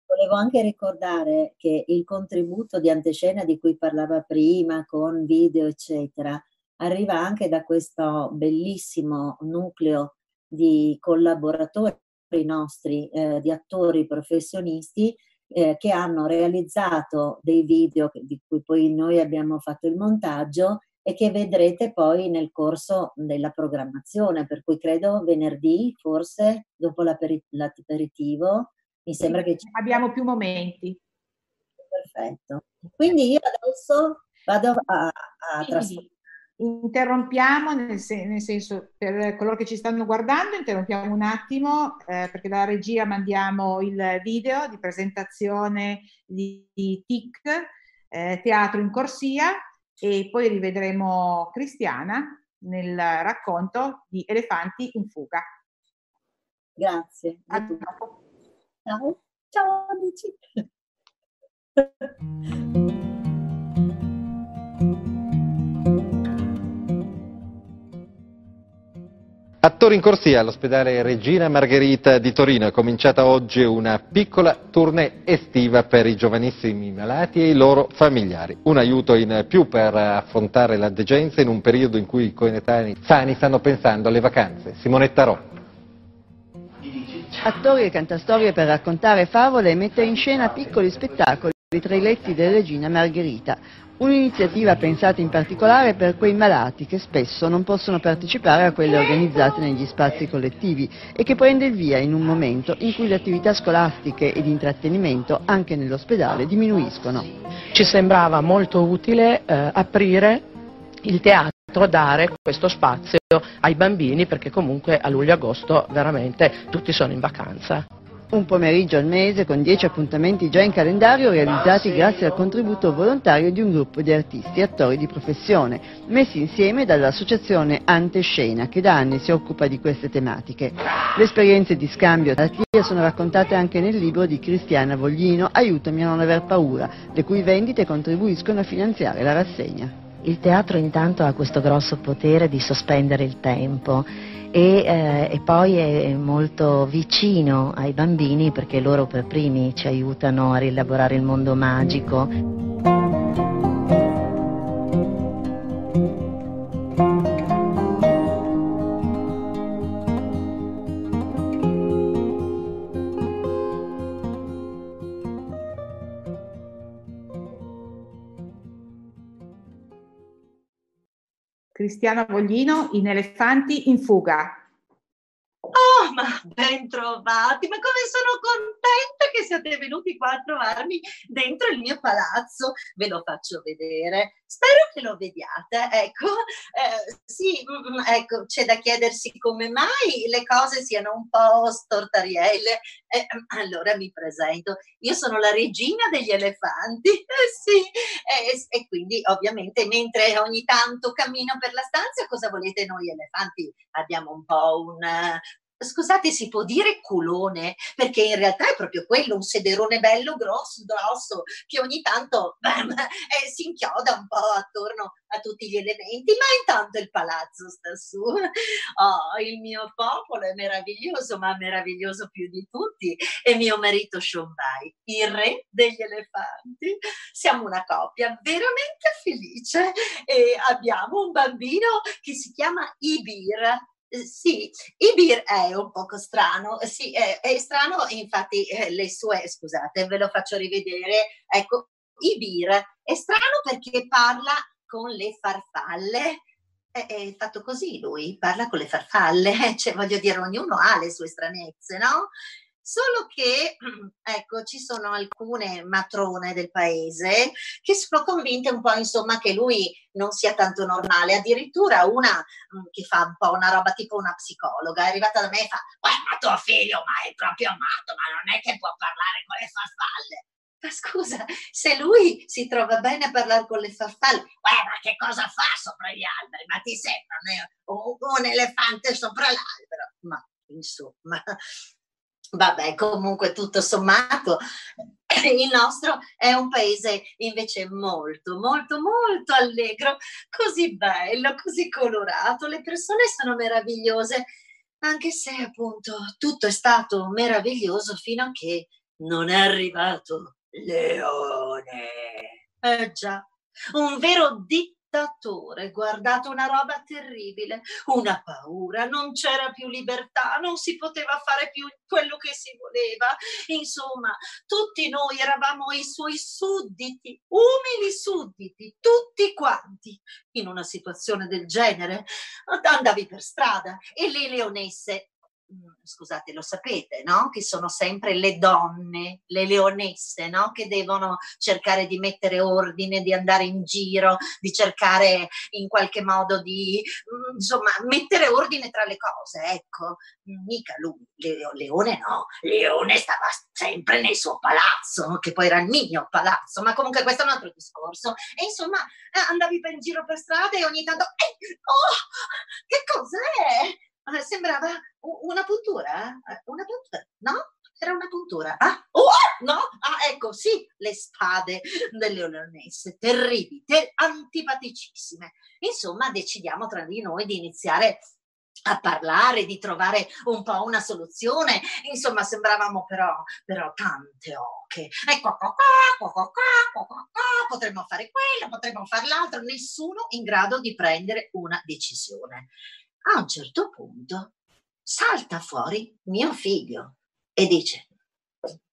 Volevo anche ricordare che il contributo di antescena di cui parlava prima, con video, eccetera, arriva anche da questo bellissimo nucleo di collaboratori nostri eh, di attori professionisti eh, che hanno realizzato dei video di cui poi noi abbiamo fatto il montaggio e che vedrete poi nel corso della programmazione, per cui credo venerdì, forse dopo l'aperitivo, mi sembra che ci... abbiamo più momenti. Perfetto. Quindi io adesso vado a, a trasformare interrompiamo, nel, sen- nel, senso per coloro che ci stanno guardando, interrompiamo un attimo eh, perché dalla regia mandiamo il video di presentazione di, di TIC, eh, Teatro in Corsia, e poi rivedremo Cristiana nel racconto di Elefanti in fuga. Grazie. A dopo. Ciao. Ciao amici. <laughs> Attori in corsia all'ospedale Regina Margherita di Torino è cominciata oggi una piccola tournée estiva per i giovanissimi malati e i loro familiari. Un aiuto in più per affrontare la degenza in un periodo in cui i coetanei sani stanno pensando alle vacanze. Simonetta Rò. Attori e cantastorie per raccontare favole e mettere in scena piccoli spettacoli tra i letti della Regina Margherita, Un'iniziativa pensata in particolare per quei malati che spesso non possono partecipare a quelle organizzate negli spazi collettivi e che prende il via in un momento in cui le attività scolastiche e di intrattenimento anche nell'ospedale diminuiscono. Ci sembrava molto utile eh, aprire il teatro dare questo spazio ai bambini perché comunque a luglio-agosto veramente tutti sono in vacanza. Un pomeriggio al mese con 10 appuntamenti già in calendario realizzati grazie al contributo volontario di un gruppo di artisti e attori di professione, messi insieme dall'associazione Antescena che da anni si occupa di queste tematiche. Le esperienze di scambio e terapia sono raccontate anche nel libro di Cristiana Voglino Aiutami a non aver paura, le cui vendite contribuiscono a finanziare la rassegna. Il teatro intanto ha questo grosso potere di sospendere il tempo e, eh, e, poi è molto vicino ai bambini perché loro per primi ci aiutano a rielaborare il mondo magico. Cristiana Voglino in Elefanti in fuga. Oh, ma ben trovati, ma come sono contenta che siate venuti qua a trovarmi dentro il mio palazzo. Ve lo faccio vedere. Spero che lo vediate. Ecco, eh, sì, mm, mm, ecco, c'è da chiedersi come mai le cose siano un po' stortarielle. Eh, <clears throat> allora mi presento. Io sono la regina degli elefanti. <laughs> Eh, sì, e quindi ovviamente mentre ogni tanto cammino per la stanza, cosa volete noi elefanti? Abbiamo un po' un, scusate, si può dire culone, perché in realtà è proprio quello, un sederone bello grosso, grosso che ogni tanto bam, <laughs> eh, si inchioda un po' attorno a tutti gli elementi, ma intanto il palazzo sta su. <laughs> Oh, il mio popolo è meraviglioso, ma meraviglioso più di tutti, è mio marito Shombai, il re degli elefanti. Siamo una coppia veramente felice e abbiamo un bambino che si chiama Ibir, sì, Ibir è un poco strano, sì, è, è strano, infatti eh, le sue, scusate, ve lo faccio rivedere, ecco, Ibir è strano perché parla con le farfalle, è, è fatto così lui, parla con le farfalle, <laughs> cioè voglio dire, ognuno ha le sue stranezze, no? Solo che, <clears throat> ecco, ci sono alcune matrone del paese che sono convinte un po', insomma, che lui non sia tanto normale. Addirittura una mm, che fa un po' una roba tipo una psicologa è arrivata da me e fa: Ma tuo figlio, ma è proprio matto, ma non è che può parlare con le farfalle. Ma scusa, se lui si trova bene a parlare con le farfalle, eh, ma che cosa fa sopra gli alberi? Ma ti sembra un, un elefante sopra l'albero? Ma insomma, Vabbè, comunque tutto sommato, <clears throat> il nostro è un paese invece molto, molto, molto allegro, così bello, così colorato, le persone sono meravigliose, anche se appunto tutto è stato meraviglioso fino a che non è arrivato Leone. Eh già, un vero dittatore dittatore, guardate una roba terribile, una paura, non c'era più libertà, non si poteva fare più quello che si voleva. Insomma, tutti noi eravamo i suoi sudditi, umili sudditi, tutti quanti. In una situazione del genere andavi per strada e le leonesse scusate, lo sapete, no? Che sono sempre le donne, le leonesse, no? Che devono cercare di mettere ordine, di andare in giro, di cercare in qualche modo di, mm, insomma, mettere ordine tra le cose, ecco. Mica lui, Leone no, Leone stava sempre nel suo palazzo, che poi era il mio palazzo, ma comunque questo è un altro discorso. E insomma, eh, andavi per in giro per strada e ogni tanto, eh, oh, che cos'è? Ah, sembrava una puntura, eh? una puntura, no? Era una puntura. Ah, oh, no? Ah, ecco, sì, le spade delle leonesse, terribili, ter- antipaticissime. Insomma, decidiamo tra di noi di iniziare a parlare, di trovare un po' una soluzione. Insomma, sembravamo però, però tante oche. Ecco qua, qua, qua, qua, qua, potremmo fare quello, potremmo fare l'altro, nessuno in grado di prendere una decisione. A un certo punto salta fuori mio figlio e dice,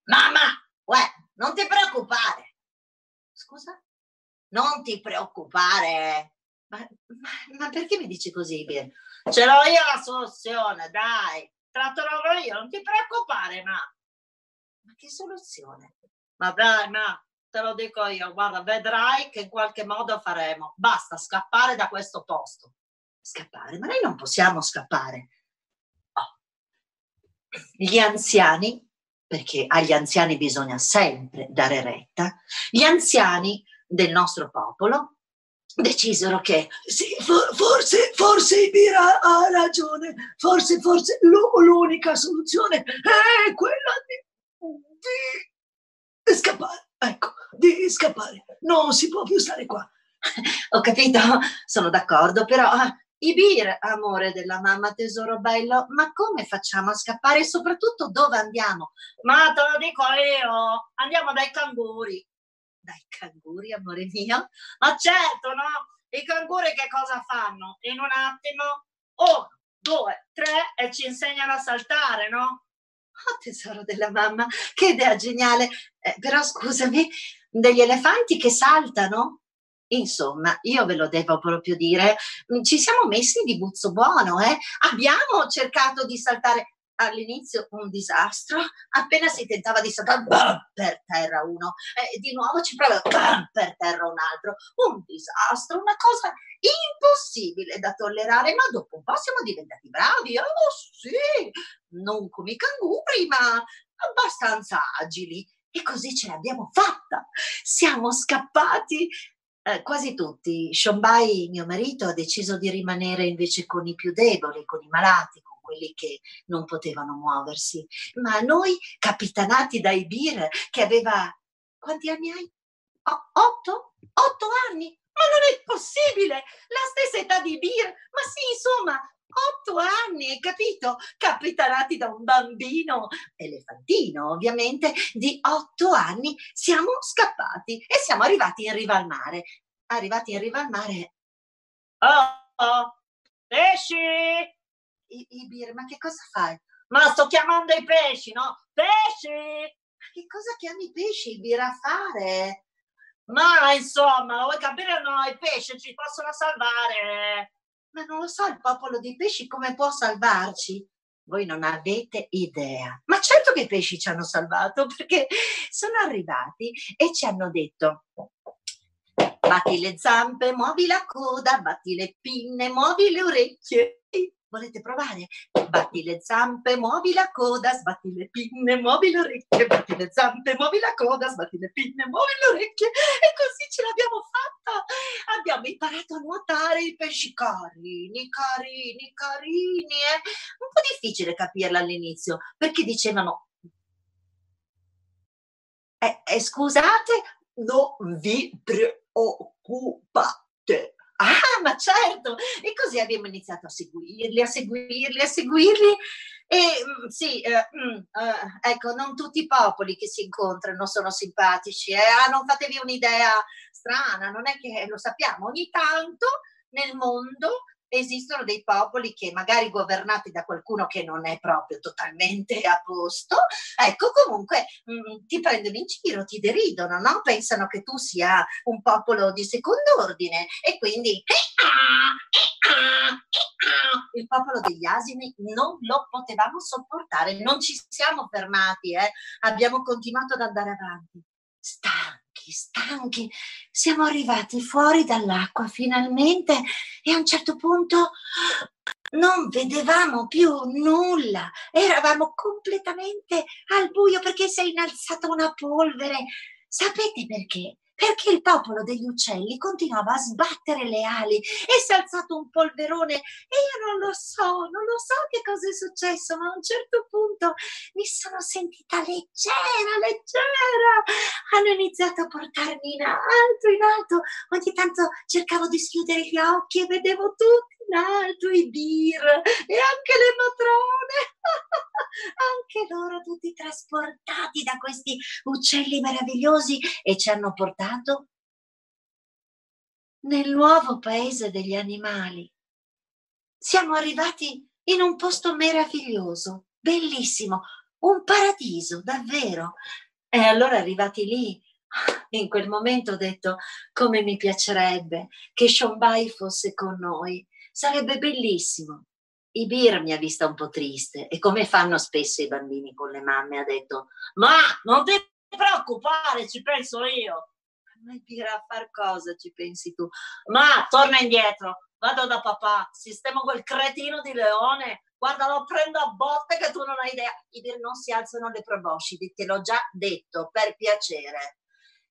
mamma, uè, non ti preoccupare. Scusa? Non ti preoccupare. Ma, ma, ma perché mi dici così, Bier? Ce l'ho io la soluzione, dai, trovo io, non ti preoccupare, ma. Ma che soluzione? Ma dai, ma te lo dico io, guarda, vedrai che in qualche modo faremo. Basta scappare da questo posto. Scappare? Ma noi non possiamo scappare. Oh. Gli anziani, perché agli anziani bisogna sempre dare retta, gli anziani del nostro popolo decisero che sì, for, forse, forse Ibira ha ragione, forse, forse l'unica soluzione è quella di, di scappare, ecco, di scappare. Non si può più stare qua. <laughs> Ho capito, sono d'accordo, però Ibir, amore della mamma tesoro bello, ma come facciamo a scappare e soprattutto dove andiamo? Ma te lo dico io, andiamo dai canguri dai canguri, amore mio? Ma certo, no? I canguri che cosa fanno? In un attimo, uno, due, tre e ci insegnano a saltare, no? Oh tesoro della mamma, che idea geniale! Eh, però scusami, degli elefanti che saltano? Insomma, io ve lo devo proprio dire, ci siamo messi di buzzo buono, eh? Abbiamo cercato di saltare all'inizio un disastro, appena si tentava di saltare, bam, per terra uno, eh, di nuovo ci prova, bam, per terra un altro, un disastro, una cosa impossibile da tollerare, ma dopo un po' siamo diventati bravi, oh sì, non come i canguri, ma abbastanza agili. E così ce l'abbiamo fatta. Siamo scappati eh, quasi tutti. Shombai, mio marito, ha deciso di rimanere invece con i più deboli, con i malati, con quelli che non potevano muoversi. Ma noi, capitanati dai Bir, che aveva... Quanti anni hai? O- otto? Otto anni? Ma non è possibile! La stessa età di Bir! Ma sì, insomma, otto anni, hai capito? Capitanati da un bambino, elefantino ovviamente, di otto anni, siamo scappati e siamo arrivati in riva al mare. Arrivati in riva al mare... Oh, oh, pesci! Ibir, ma che cosa fai? Ma sto chiamando i pesci, no? Pesci! Ma che cosa chiami i pesci, Ibir, a fare? Ma insomma, vuoi capire o no? I pesci ci possono salvare. Ma non lo so, il popolo dei pesci come può salvarci? Voi non avete idea. Ma certo che i pesci ci hanno salvato <laughs> perché sono arrivati e ci hanno detto batti le zampe, muovi la coda, batti le pinne, muovi le orecchie. Volete provare? Batti le zampe, muovi la coda, sbatti le pinne, muovi le orecchie, batti le zampe, muovi la coda, sbatti le pinne, muovi le orecchie e così ce l'abbiamo fatta. Abbiamo imparato a nuotare i pesci carini, carini, carini. Eh? Un po' difficile capirla all'inizio perché dicevano eh, eh, scusate, non vi preoccupate Ah, ma certo! E così abbiamo iniziato a seguirli, a seguirli, a seguirli. E mm, sì, eh, mm, eh, ecco, non tutti i popoli che si incontrano sono simpatici. Eh? Ah, non fatevi un'idea strana, non è che lo sappiamo. Ogni tanto nel mondo esistono dei popoli che magari governati da qualcuno che non è proprio totalmente a posto, ecco comunque mh, mm, ti prendono in giro, ti deridono, no? pensano che tu sia un popolo di secondo ordine e quindi il popolo degli asini non lo potevamo sopportare, non ci siamo fermati, eh? abbiamo continuato ad andare avanti. Stanchi stanchi, stanchi. Siamo arrivati fuori dall'acqua finalmente e a un certo punto non vedevamo più nulla. Eravamo completamente al buio perché si è innalzata una polvere. Sapete perché? Perché il popolo degli uccelli continuava a sbattere le ali e si è alzato un polverone e io non lo so, non lo so che cosa è successo, ma a un certo punto mi sono sentita leggera, leggera. Hanno iniziato a portarmi in alto, in alto. Ogni tanto cercavo di schiudere gli occhi e vedevo tutti nato i bir e anche le matrone, <laughs> anche loro tutti trasportati da questi uccelli meravigliosi e ci hanno portato nel nuovo paese degli animali. Siamo arrivati in un posto meraviglioso, bellissimo, un paradiso, davvero. E allora arrivati lì, in quel momento ho detto come mi piacerebbe che Shombai fosse con noi, sarebbe bellissimo. Ibir mi ha vista un po' triste e come fanno spesso i bambini con le mamme ha detto ma non ti preoccupare, ci penso io. Ma Ibir a far cosa ci pensi tu? Ma torna indietro, vado da papà, sistemo quel cretino di leone, guarda lo prendo a botte che tu non hai idea. Ibir non si alzano le proboscidi, te l'ho già detto, per piacere.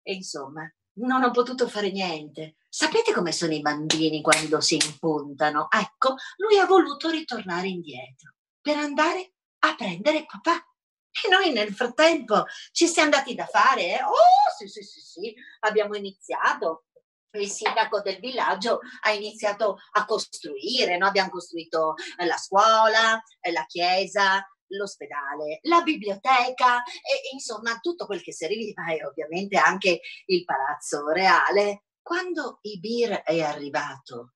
E insomma, non ho potuto fare niente. Sapete come sono i bambini quando si impuntano? Ecco, lui ha voluto ritornare indietro per andare a prendere papà. E noi nel frattempo ci siamo dati da fare. Eh? Oh, sì, sì, sì, sì, abbiamo iniziato. Il sindaco del villaggio ha iniziato a costruire, no? abbiamo costruito la scuola, la chiesa, l'ospedale, la biblioteca e insomma tutto quel che serviva e ovviamente anche il palazzo reale. Quando Ibir è arrivato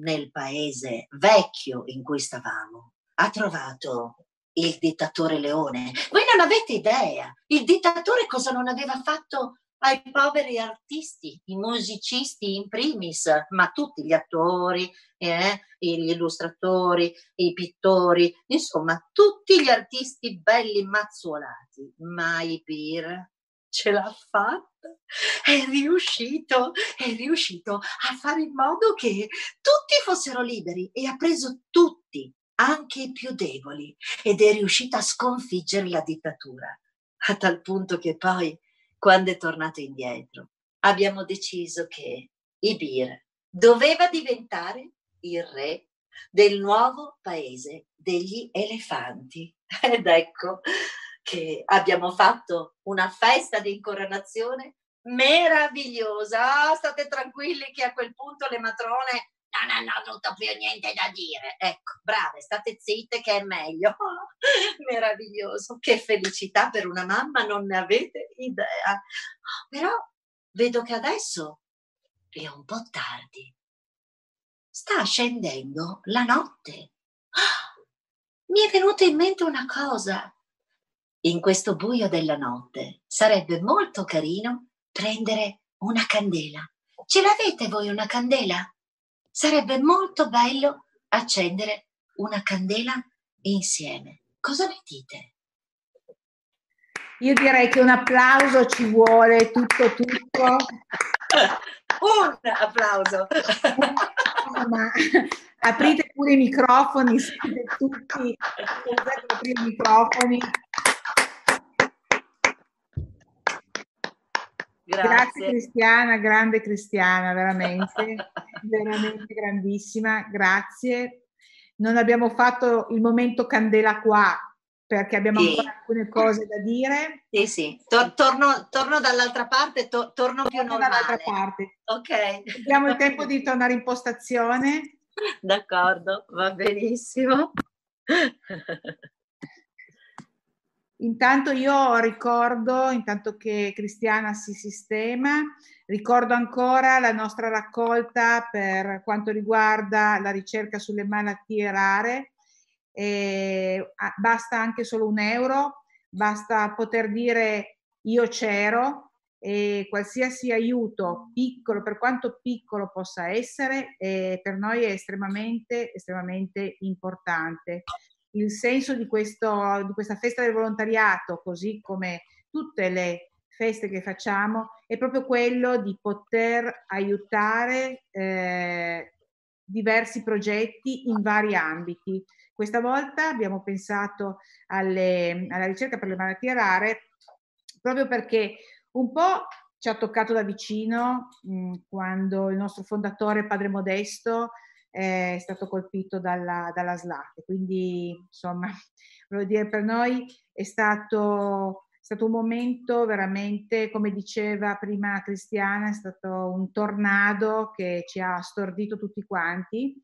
nel paese vecchio in cui stavamo, ha trovato il dittatore Leone. Voi non avete idea, il dittatore cosa non aveva fatto ai poveri artisti, i musicisti in primis, ma tutti gli attori, eh, gli illustratori, i pittori, insomma, tutti gli artisti belli mazzuolati. Ma Ibir ce l'ha fatta, è riuscito, è riuscito a fare in modo che tutti fossero liberi e ha preso tutti, anche i più deboli, ed è riuscito a sconfiggere la dittatura, a tal punto che poi quando è tornato indietro, abbiamo deciso che Ibir doveva diventare il re del nuovo paese degli elefanti. <laughs> Ed ecco che abbiamo fatto una festa di incoronazione meravigliosa. Ah, state tranquilli che a quel punto le matrone non hanno avuto più niente da dire. Ecco, brave, state zitte che è meglio. <laughs> Meraviglioso, che felicità per una mamma, non ne avete idea. Però vedo che adesso è un po' tardi. Sta scendendo la notte. Mi è venuta in mente una cosa. In questo buio della notte sarebbe molto carino prendere una candela. Ce l'avete voi una candela? sarebbe molto bello accendere una candela insieme. Cosa ne dite? Io direi che un applauso ci vuole, tutto, tutto. <laughs> un applauso. Ma aprite pure i microfoni, siete tutti, aprire i microfoni. Grazie. Grazie Cristiana, grande Cristiana, veramente, <laughs> veramente grandissima, grazie. Non abbiamo fatto il momento candela qua perché abbiamo sì. ancora alcune cose da dire. Sì, sì, Tor- torno, torno, dall'altra parte, to- torno più torno normale. dall'altra parte. Ok. Abbiamo il tempo <laughs> di tornare in postazione. D'accordo, va benissimo. Intanto io ricordo, intanto che Cristiana si sistema, ricordo ancora la nostra raccolta per quanto riguarda la ricerca sulle malattie rare. E basta anche solo un euro, basta poter dire io c'ero e qualsiasi aiuto piccolo, per quanto piccolo possa essere, eh, per noi è estremamente, estremamente importante il senso di, questo, di questa festa del volontariato, così come tutte le feste che facciamo, è proprio quello di poter aiutare eh, diversi progetti in vari ambiti. Questa volta abbiamo pensato alle, alla ricerca per le malattie rare proprio perché un po' ci ha toccato da vicino mh, quando il nostro fondatore, padre Modesto, è stato colpito dalla, dalla SLA. quindi, insomma, <laughs> voglio dire, per noi è stato, è stato un momento veramente, come diceva prima Cristiana, è stato un tornado che ci ha stordito tutti quanti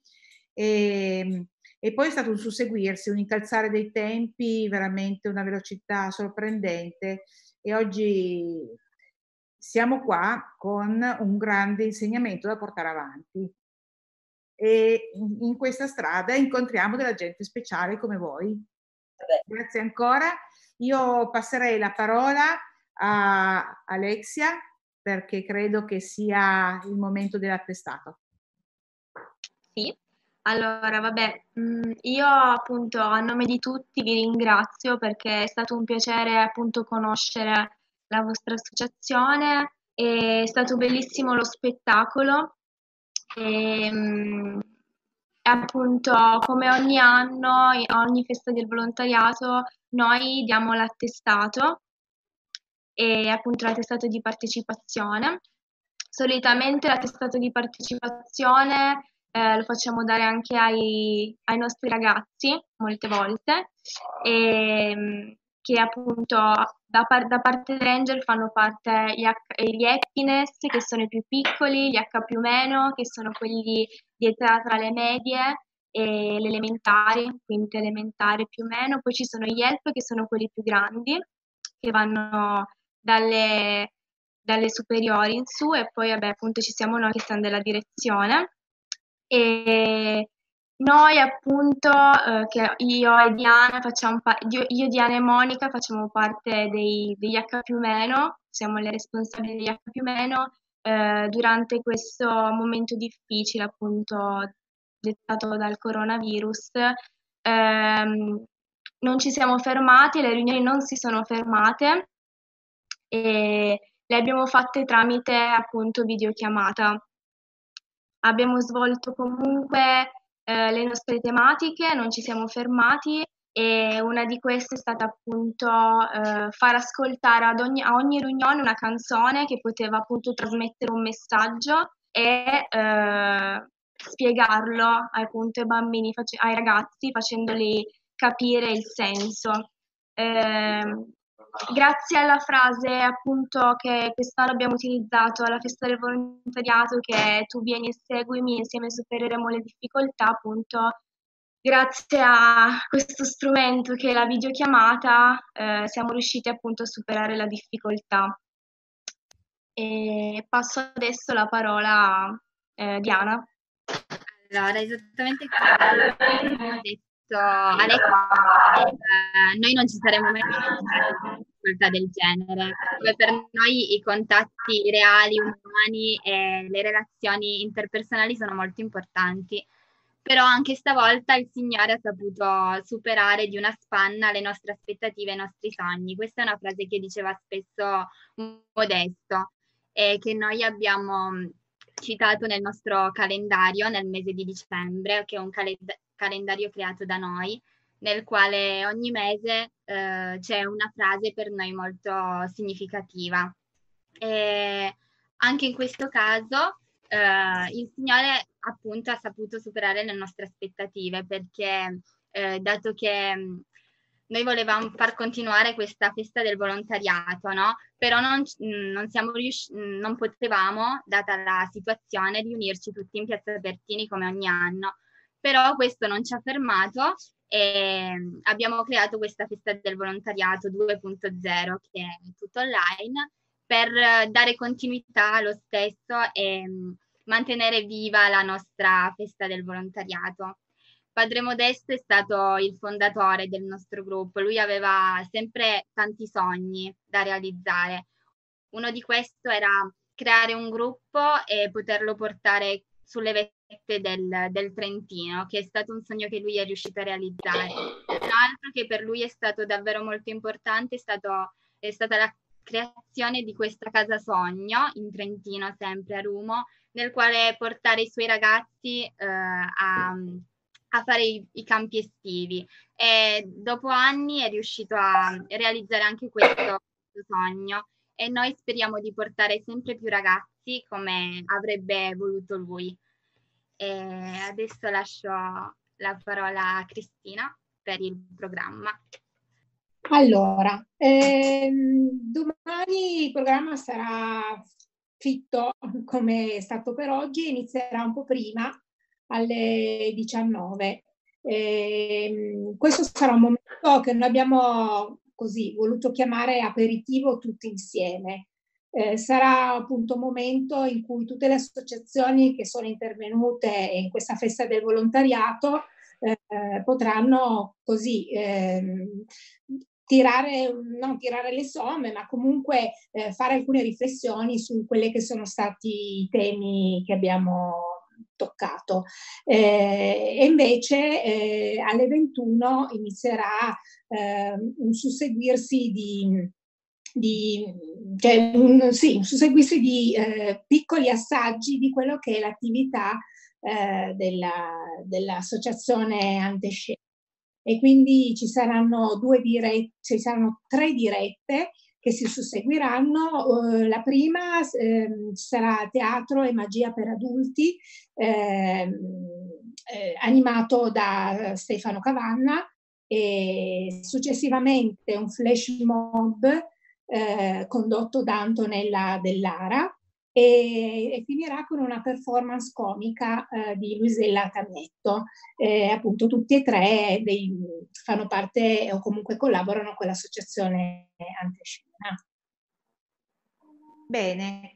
E, e poi è stato un susseguirsi, un incalzare dei tempi, veramente una velocità sorprendente e oggi siamo qua con un grande insegnamento da portare avanti. E in questa strada incontriamo della gente speciale come voi. Grazie ancora. Io passerei la parola a Alexia perché credo che sia il momento dell'attestato. Sì, allora vabbè, mm, io appunto a nome di tutti vi ringrazio perché è stato un piacere appunto conoscere la vostra associazione, è stato bellissimo lo spettacolo e, mm, appunto come ogni anno, ogni festa del volontariato, noi diamo l'attestato e appunto l'attestato di partecipazione. Solitamente l'attestato di partecipazione eh, lo facciamo dare anche ai, ai nostri ragazzi molte volte e, ehm, che appunto da, par- da parte Ranger fanno parte gli, H- gli happiness che sono i più piccoli, gli H più meno che sono quelli di età tra le medie e le elementari, quinta elementare più o meno, poi ci sono gli help che sono quelli più grandi che vanno dalle, dalle superiori in su e poi vabbè appunto ci siamo noi che stiamo nella direzione. E noi appunto, eh, che io e Diana facciamo pa- io, io, Diana e Monica facciamo parte dei, degli H più meno, siamo le responsabili degli H più meno, eh, durante questo momento difficile appunto dettato dal coronavirus. Ehm, non ci siamo fermati, le riunioni non si sono fermate e le abbiamo fatte tramite appunto videochiamata. Abbiamo svolto comunque eh, le nostre tematiche, non ci siamo fermati e una di queste è stata appunto eh, far ascoltare ad ogni, a ogni riunione una canzone che poteva appunto trasmettere un messaggio e eh, spiegarlo appunto ai bambini, ai ragazzi, facendoli capire il senso. Eh, grazie alla frase appunto che quest'anno abbiamo utilizzato alla festa del volontariato che tu vieni e seguimi insieme supereremo le difficoltà appunto grazie a questo strumento che è la videochiamata eh, siamo riusciti appunto a superare la difficoltà. E passo adesso la parola a eh, Diana. Allora esattamente come ha detto Alessia, eh, noi non ci saremmo mai difficoltà del genere, dove per noi i contatti reali, umani e le relazioni interpersonali sono molto importanti. Però anche stavolta il Signore ha saputo superare di una spanna le nostre aspettative e i nostri sogni. Questa è una frase che diceva spesso Modesto e che noi abbiamo citato nel nostro calendario nel mese di dicembre, che è un calend- calendario creato da noi, nel quale ogni mese eh, c'è una frase per noi molto significativa. E anche in questo caso eh, il Signore appunto ha saputo superare le nostre aspettative perché eh, dato che noi volevamo far continuare questa festa del volontariato, no? Però non, non, riusci- non potevamo, data la situazione, riunirci tutti in Piazza Bertini come ogni anno. Però questo non ci ha fermato e abbiamo creato questa festa del volontariato 2.0 che è tutto online per dare continuità allo stesso e mantenere viva la nostra festa del volontariato. Padre Modesto è stato il fondatore del nostro gruppo, lui aveva sempre tanti sogni da realizzare. Uno di questi era creare un gruppo e poterlo portare sulle vette del, del, Trentino, che è stato un sogno che lui è riuscito a realizzare. Un altro che per lui è stato davvero molto importante è, stato, è stata la creazione di questa casa sogno in Trentino, sempre a Rumo, nel quale portare i suoi ragazzi eh, a a fare i, i, campi estivi e dopo anni è riuscito a realizzare anche questo, sogno e noi speriamo di portare sempre più ragazzi come avrebbe voluto lui. E adesso lascio la parola a Cristina per il programma. Allora, ehm, domani il programma sarà fitto come è stato per oggi, inizierà un po' prima alle 19. E, questo sarà un momento che noi abbiamo così voluto chiamare aperitivo tutti insieme. Eh, sarà appunto un momento in cui tutte le associazioni che sono intervenute in questa festa del volontariato eh, potranno così eh, tirare, non tirare le somme, ma comunque eh, fare alcune riflessioni su quelli che sono stati i temi che abbiamo toccato. Eh, e invece eh, alle 21 inizierà eh, un susseguirsi di, di, cioè un, sì, un susseguirsi di eh, piccoli assaggi di quello che è l'attività eh, della, dell'associazione Antescena e quindi ci saranno due dirette, ci saranno tre dirette che si susseguiranno. Uh, la prima eh, sarà Teatro e Magia per adulti, eh, eh, animato da Stefano Cavanna, e successivamente un flash mob eh, condotto da Antonella Dellara e, e, finirà con una performance comica eh, di Luisella Tamietto. Eh, appunto tutti e tre dei, fanno parte o comunque collaborano con l'associazione Antescena. Bene,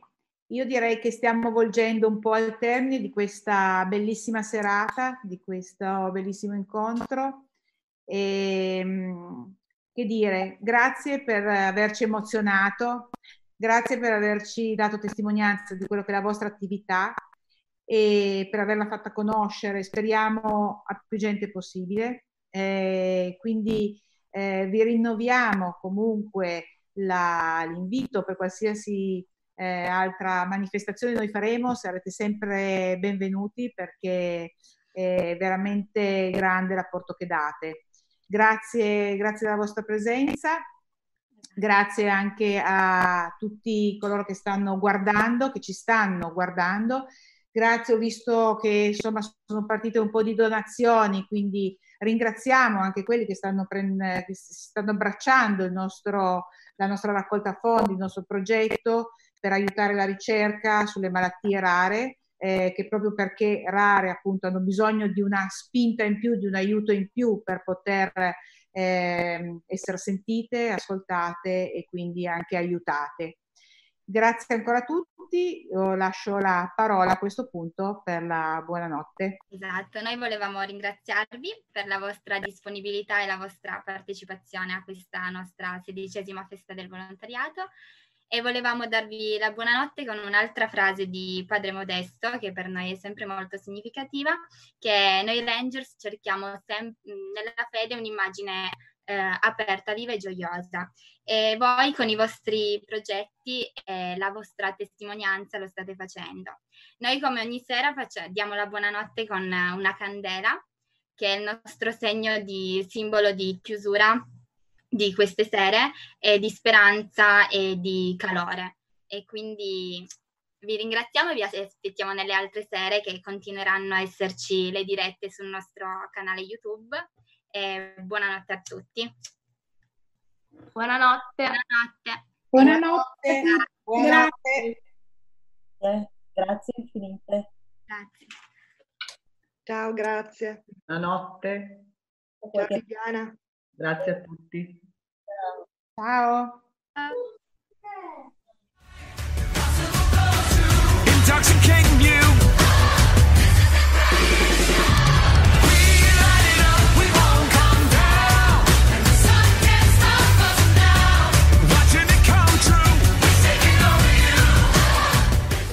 io direi che stiamo volgendo un po' al termine di questa bellissima serata, di questo bellissimo incontro. E, ehm, che dire, grazie per averci emozionato, Grazie per averci dato testimonianza di quello che è la vostra attività e per averla fatta conoscere, speriamo, a più gente possibile. Eh, quindi eh, vi rinnoviamo comunque la, l'invito per qualsiasi eh, altra manifestazione noi faremo, sarete sempre benvenuti perché è veramente grande l'apporto che date. Grazie, grazie della vostra presenza grazie anche a tutti coloro che stanno guardando, che ci stanno guardando. Grazie, ho visto che insomma sono partite un po' di donazioni, quindi ringraziamo anche quelli che stanno, prend- che stanno abbracciando nostro, la nostra raccolta fondi, il nostro progetto per aiutare la ricerca sulle malattie rare. Eh, che proprio perché rare appunto hanno bisogno di una spinta in più, di un aiuto in più per poter eh, essere sentite, ascoltate e quindi anche aiutate. Grazie ancora a tutti, Io lascio la parola a questo punto per la buonanotte. Esatto, noi volevamo ringraziarvi per la vostra disponibilità e la vostra partecipazione a questa nostra sedicesima festa del volontariato e volevamo darvi la buonanotte con un'altra frase di Padre Modesto che per noi è sempre molto significativa, che noi Rangers cerchiamo sem- nella fede un'immagine eh, aperta, viva e gioiosa e voi con i vostri progetti e la vostra testimonianza lo state facendo. Noi come ogni sera faccia- diamo la buonanotte con una candela che è il nostro segno di simbolo di chiusura di queste sere e di speranza e di calore. E quindi vi ringraziamo e vi aspettiamo nelle altre sere che continueranno a esserci le dirette sul nostro canale YouTube. E buonanotte a tutti. Buonanotte. Buonanotte. Buonanotte. Buonanotte. Grazie, grazie infinite. Grazie. Ciao, grazie. Buonanotte. Ciao Viviana. Grazie a tutti. Ciao. Intoxicating you.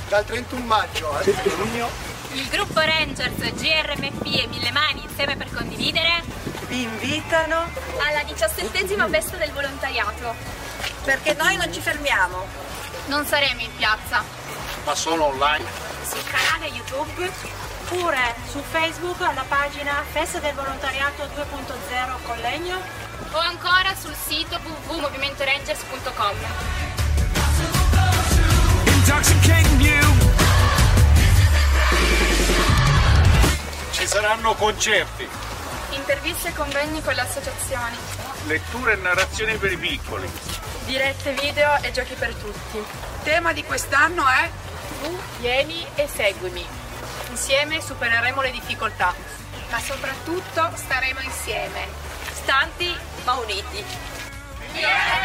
Dal 31 maggio al 7 giugno il gruppo Rangers GRMP e Mille Mani insieme per condividere vi invitano alla diciassettesima festa del volontariato. Perché noi non ci fermiamo. Non saremo in piazza. Ma solo online. Sul canale YouTube. Pure su Facebook alla pagina Festa del Volontariato 2.0 Collegno. O ancora sul sito www.movimentorangers.com. Ci saranno concerti, interviste e convegni con le associazioni, letture e narrazioni per i piccoli, dirette video e giochi per tutti. Tema di quest'anno è Tu vieni e seguimi. Insieme supereremo le difficoltà, ma soprattutto staremo insieme, stanti ma uniti. Yeah,